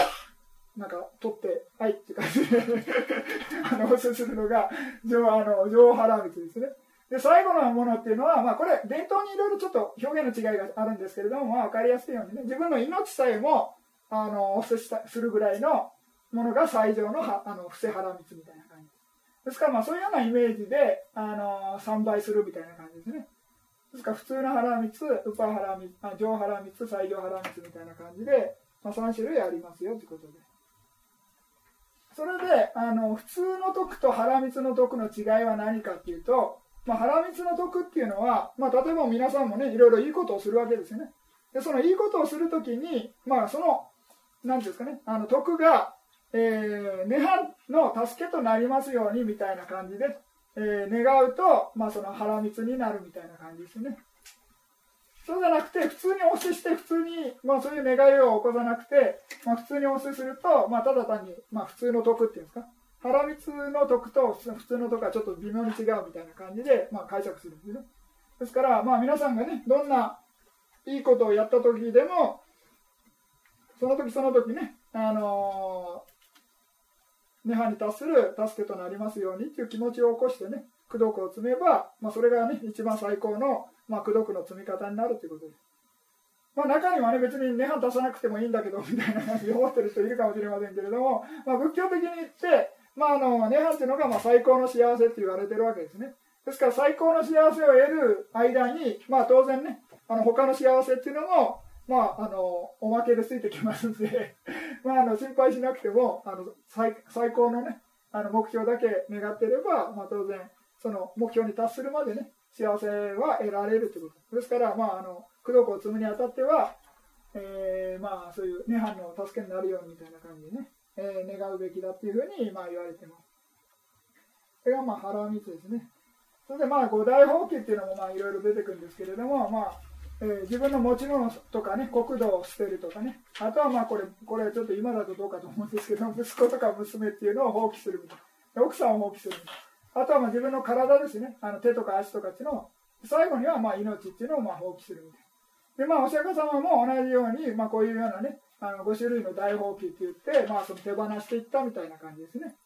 なんか、取って、はいって感じで あの、お布施するのが、上、あの、上腹蜜ですね。で最後のものっていうのは、まあ、これ伝統にいろいろちょっと表現の違いがあるんですけれども、まあ、分かりやすいようにね自分の命さえもあのお捨てするぐらいのものが最上のはあの伏せ腹蜜みたいな感じ。ですからまあそういうようなイメージであの3倍するみたいな感じですね。ですから普通の腹蜜ウパ腹蜜あ上腹蜜最上腹蜜みたいな感じで、まあ、3種類ありますよということで。それであの普通の毒と腹蜜の毒の違いは何かっていうと、まあ、腹蜜の毒っていうのは、まあ、例えば皆さんもねいろいろいいことをするわけですよね。でそのいいことをするときに、まあ、その何ですかね。あの徳が、えー、涅槃の助けとなりますようにみたいな感じで、えー、願うと、まあ、その腹蜜になるみたいな感じですね。そうじゃなくて普通にお施して普通に、まあ、そういう願いを起こさなくて、まあ、普通にお施すると、まあ、ただ単に、まあ、普通の徳っていうんですか。腹蜜の徳と普通の徳はちょっと微妙に違うみたいな感じで、まあ、解釈するんですね。ですから、まあ、皆さんがねどんないいことをやった時でもその時その時ね、あのー、涅槃に達する助けとなりますようにっていう気持ちを起こしてね、功徳を積めば、まあ、それがね、一番最高の、まあ、功徳の積み方になるということです。まあ、中にはね、別に涅槃足さなくてもいいんだけど、みたいな感じで思ってる人いるかもしれませんけれども、まあ、仏教的に言って、まあ、あの、涅槃っていうのが、まあ、最高の幸せって言われてるわけですね。ですから、最高の幸せを得る間に、まあ、当然ね、あの、他の幸せっていうのも、まあ、あの、おまけでついてきますんで まあ、あの、心配しなくても、あの、最最高のね、あの、目標だけ願ってれば、まあ、当然、その目標に達するまでね、幸せは得られるということですから、まあ、あの、功徳を積むにあたっては、えー、まあ、そういう涅槃の助けになるようにみたいな感じでね、えー、願うべきだっていうふうに、まあ、言われてます。それが、まあ、腹密ですね。それで、まあ、五大放棄っていうのも、まあ、いろいろ出てくるんですけれども、まあ、えー、自分の持ち物とかね、国土を捨てるとかね、あとはまあこれ、これちょっと今だとどうかと思うんですけど、息子とか娘っていうのを放棄するみたいな。奥さんを放棄するみたいな。あとはまあ自分の体ですね、あの手とか足とかっていうのを、最後にはまあ命っていうのをまあ放棄するみたいな。で、まあお釈迦様も同じように、まあこういうようなね、あの5種類の大放棄って言って、まあその手放していったみたいな感じですね。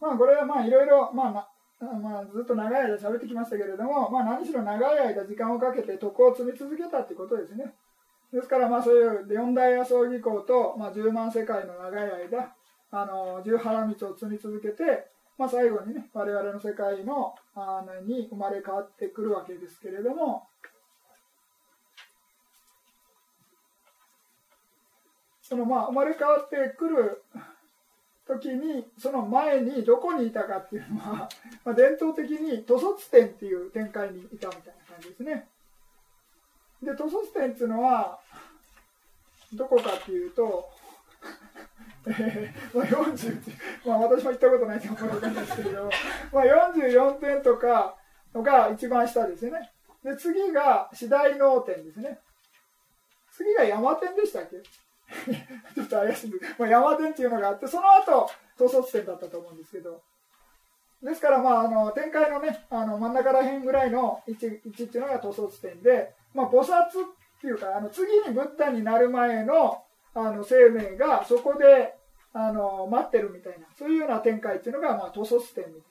まあ、これはまあいろいろ、まあまあ、ずっと長い間喋ってきましたけれども、まあ、何しろ長い間時間をかけて徳を積み続けたということですね。ですから、まあ、そういう四大野葬儀行と、まあ、十万世界の長い間、あの十原道を積み続けて、まあ、最後にね、我々の世界のあのに生まれ変わってくるわけですけれども、そのまあ生まれ変わってくる時にその前にどこにいたかっていうのは、まあ、伝統的に塗卒店っていう展開にいたみたいな感じですね。で塗卒店っていうのはどこかっていうと えー、まあ、40まあ私も行ったことないんで分かんないですけどまあ、44点とかのが一番下ですよね。で次が次第能店ですね。次が山店でしたっけ？ちょっと怪しいまあ、山伝っていうのがあって、その後、統率点だったと思うんですけど、ですから、まあ、あの展開のね、あの真ん中らへんぐらいの位置位置っていうのが統率点で、まあ、菩薩っていうか、あの次にブッダになる前のあの生命がそこであの待ってるみたいな、そういうような展開っていうのが、まあ、統率点みたい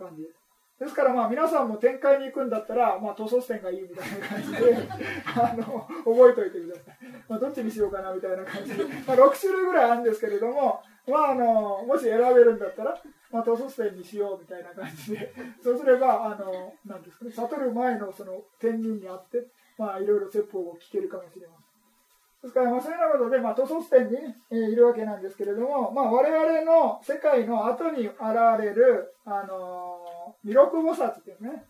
な感じです。ですからまあ皆さんも展開に行くんだったら、まあ、塗装線がいいみたいな感じで あの覚えておいてください、まあ、どっちにしようかなみたいな感じで、まあ、6種類ぐらいあるんですけれども、まあ、あのもし選べるんだったら、まあ、塗装線にしようみたいな感じで。そうすればあのなんですかね悟る前のその天人にあって、まあ、いろいろ説法を聞けるかもしれません。ですから、まあ、そういうようなことで、まあ、塗装点に、えー、いるわけなんですけれども、まあ、我々の世界の後に現れる、あの弥勒菩薩っていうね、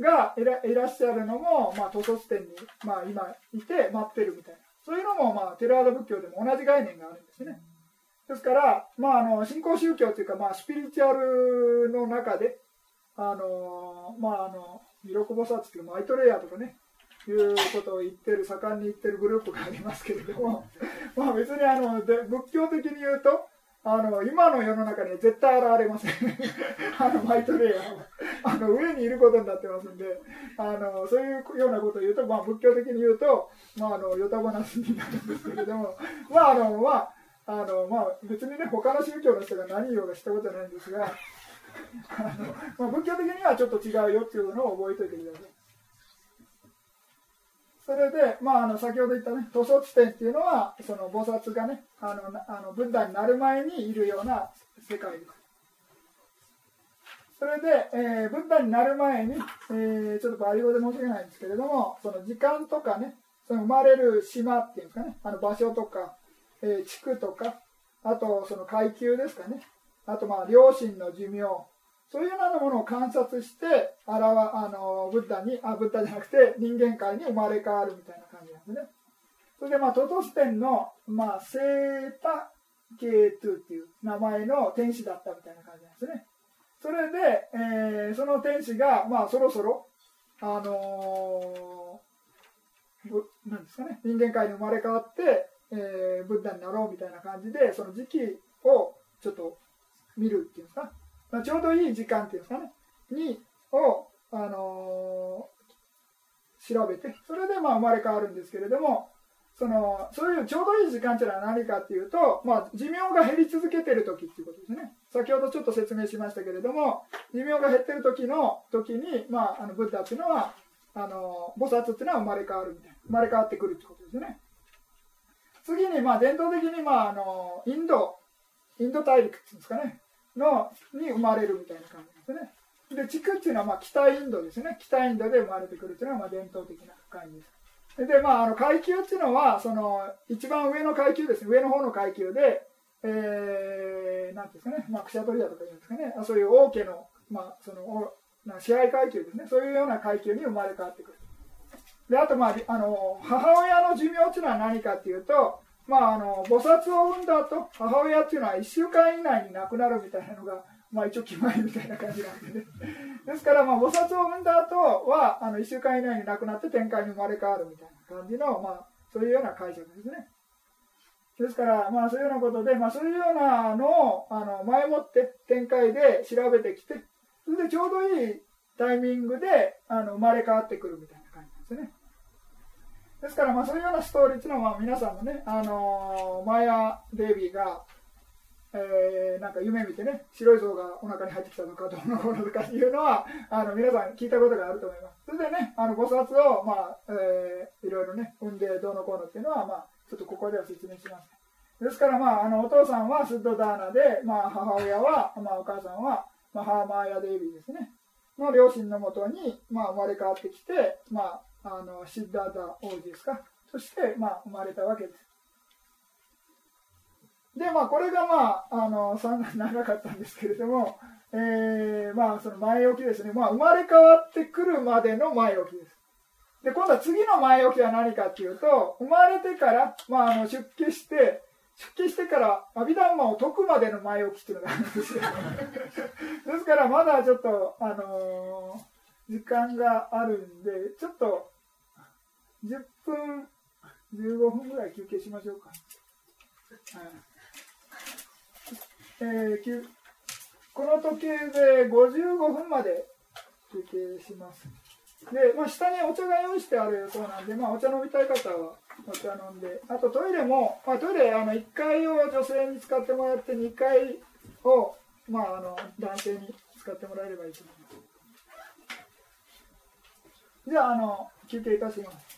がいらいらっしゃるのも、まあ、塗装点に、まあ、今いて待ってるみたいな。そういうのも、まあ、テラーダ仏教でも同じ概念があるんですね。ですから、まあ、あの、信仰宗教というか、まあ、スピリチュアルの中で、あの、まあ、あの、弥勒菩薩っていう、マイトレイヤーとかね、いうことを言ってる盛んに言ってるグループがありますけれども まあ別にあので仏教的に言うとあの今の世の中には絶対現れません。あのマイトレイヤーは。あの上にいることになってますんで。あのそういうようなことを言うと、まあ、仏教的に言うと、まあ、あのよた話になるんですけれども。まああのまああのまあ、別にね他の宗教の人が何言おうがしたことないんですが。あの、まあ、仏教的にはちょっと違うよっていうのを覚えておいてください。それで、まあ、あの先ほど言ったね、塗装地点っていうのは、その菩薩がね、あのあのブッダになる前にいるような世界です。それで、えー、ブッダになる前に、えー、ちょっとバリ語で申し訳ないんですけれども、その時間とかね、その生まれる島っていうんですかね、あの場所とか、えー、地区とか、あとその階級ですかね、あとまあ両親の寿命、そういうようなものを観察して、あらわあのブッダに、あ、ブッダじゃなくて人間界に生まれ変わるみたいな感じなんですね。それでまあトトステンの、まあ、セータ・ケートゥっていう名前の天使だったみたいな感じなんですね。それで、えー、その天使が、まあ、そろそろ、あのー、なんですかね、人間界に生まれ変わって、えー、ブッダになろうみたいな感じで、その時期をちょっと見るっていうんですか、まあ、ちょうどいい時間っていうんですかね、に、を、あのー、調べて、それでまあ生まれ変わるんですけれども、そのそういうちょうどいい時間っていうのは何かっていうと、まあ、寿命が減り続けてる時っていうことですね。先ほどちょっと説明しましたけれども、寿命が減ってる時の時に、まあ、あのブッダっていうのは、あの菩薩っていうのは生まれ変わるみたいな、生まれ変わってくるってことですね。次に、まあ、伝統的に、まあ、あのインド、インド大陸っていうんですかね、のに生まれるみたいな感じですね。で、地区っていうのは、まあ、北インドですね。北インドで生まれてくるっていうのが、まあ、伝統的な感じです。で、まあ、あの階級っていうのは、その一番上の階級ですね、上の方の階級で、えー、なんですかね、まあ、クシャトリアとか言うんですかね、そういう王家の、まあ、そのな支配階級ですね、そういうような階級に生まれ変わってくる。であと、まあ、あの母親の寿命っていうのは何かっていうと、まあ、あの菩薩を産んだ後母親っていうのは1週間以内に亡くなるみたいなのが、まあ、一応決まりみたいな感じなんで。ね ですから、まあ、菩薩を産んだ後はあの1週間以内に亡くなって天界に生まれ変わるみたいな感じの、まあ、そういうような解釈ですね。ですから、まあ、そういうようなことで、まあ、そういうようなのをあの前もって展開で調べてきてそれでちょうどいいタイミングであの生まれ変わってくるみたいな感じなんですね。ですから、まあ、そういうようなストーリーっていうのは、まあ、皆さんもね、あのー、マヤ・デイビーが、えー、なんか夢見てね、白い像がお腹に入ってきたとか、どうのこうのとかいうのは、あの皆さん聞いたことがあると思います。それでね、あの菩薩を、まあえー、いろいろね、産んでどうのこうのっていうのは、まあ、ちょっとここでは説明します。ですから、まあ、あのお父さんはスッドダーナで、まあ、母親は、まあ、お母さんは、まあ、ハーマーヤ・デイビーですね。の両親のもとに、まあ、生まれ変わってきて、まあ、あのシッダーダ王子ですか？そして、まあ、生まれたわけです。でまあこれがまああの長かったんですけれども、えー、まあその前置きですね、まあ、生まれ変わってくるまでの前置きです。で今度は次の前置きは何かっていうと生まれてから、まあ、あの出家して出家してから阿弥陀マを解くまでの前置きっていうのがあるんですよ。ですからまだちょっとあのー、時間があるんでちょっと10分、15分ぐらい休憩しましょうか。えー、この時計で55分まで休憩します。で、まあ、下にお茶が用意してあるそうなんで、まあ、お茶飲みたい方はお茶飲んで、あとトイレも、まあ、トイレあの1階を女性に使ってもらって、2階を、まあ、あの男性に使ってもらえればいいと思います。じゃあ、あの休憩いたします。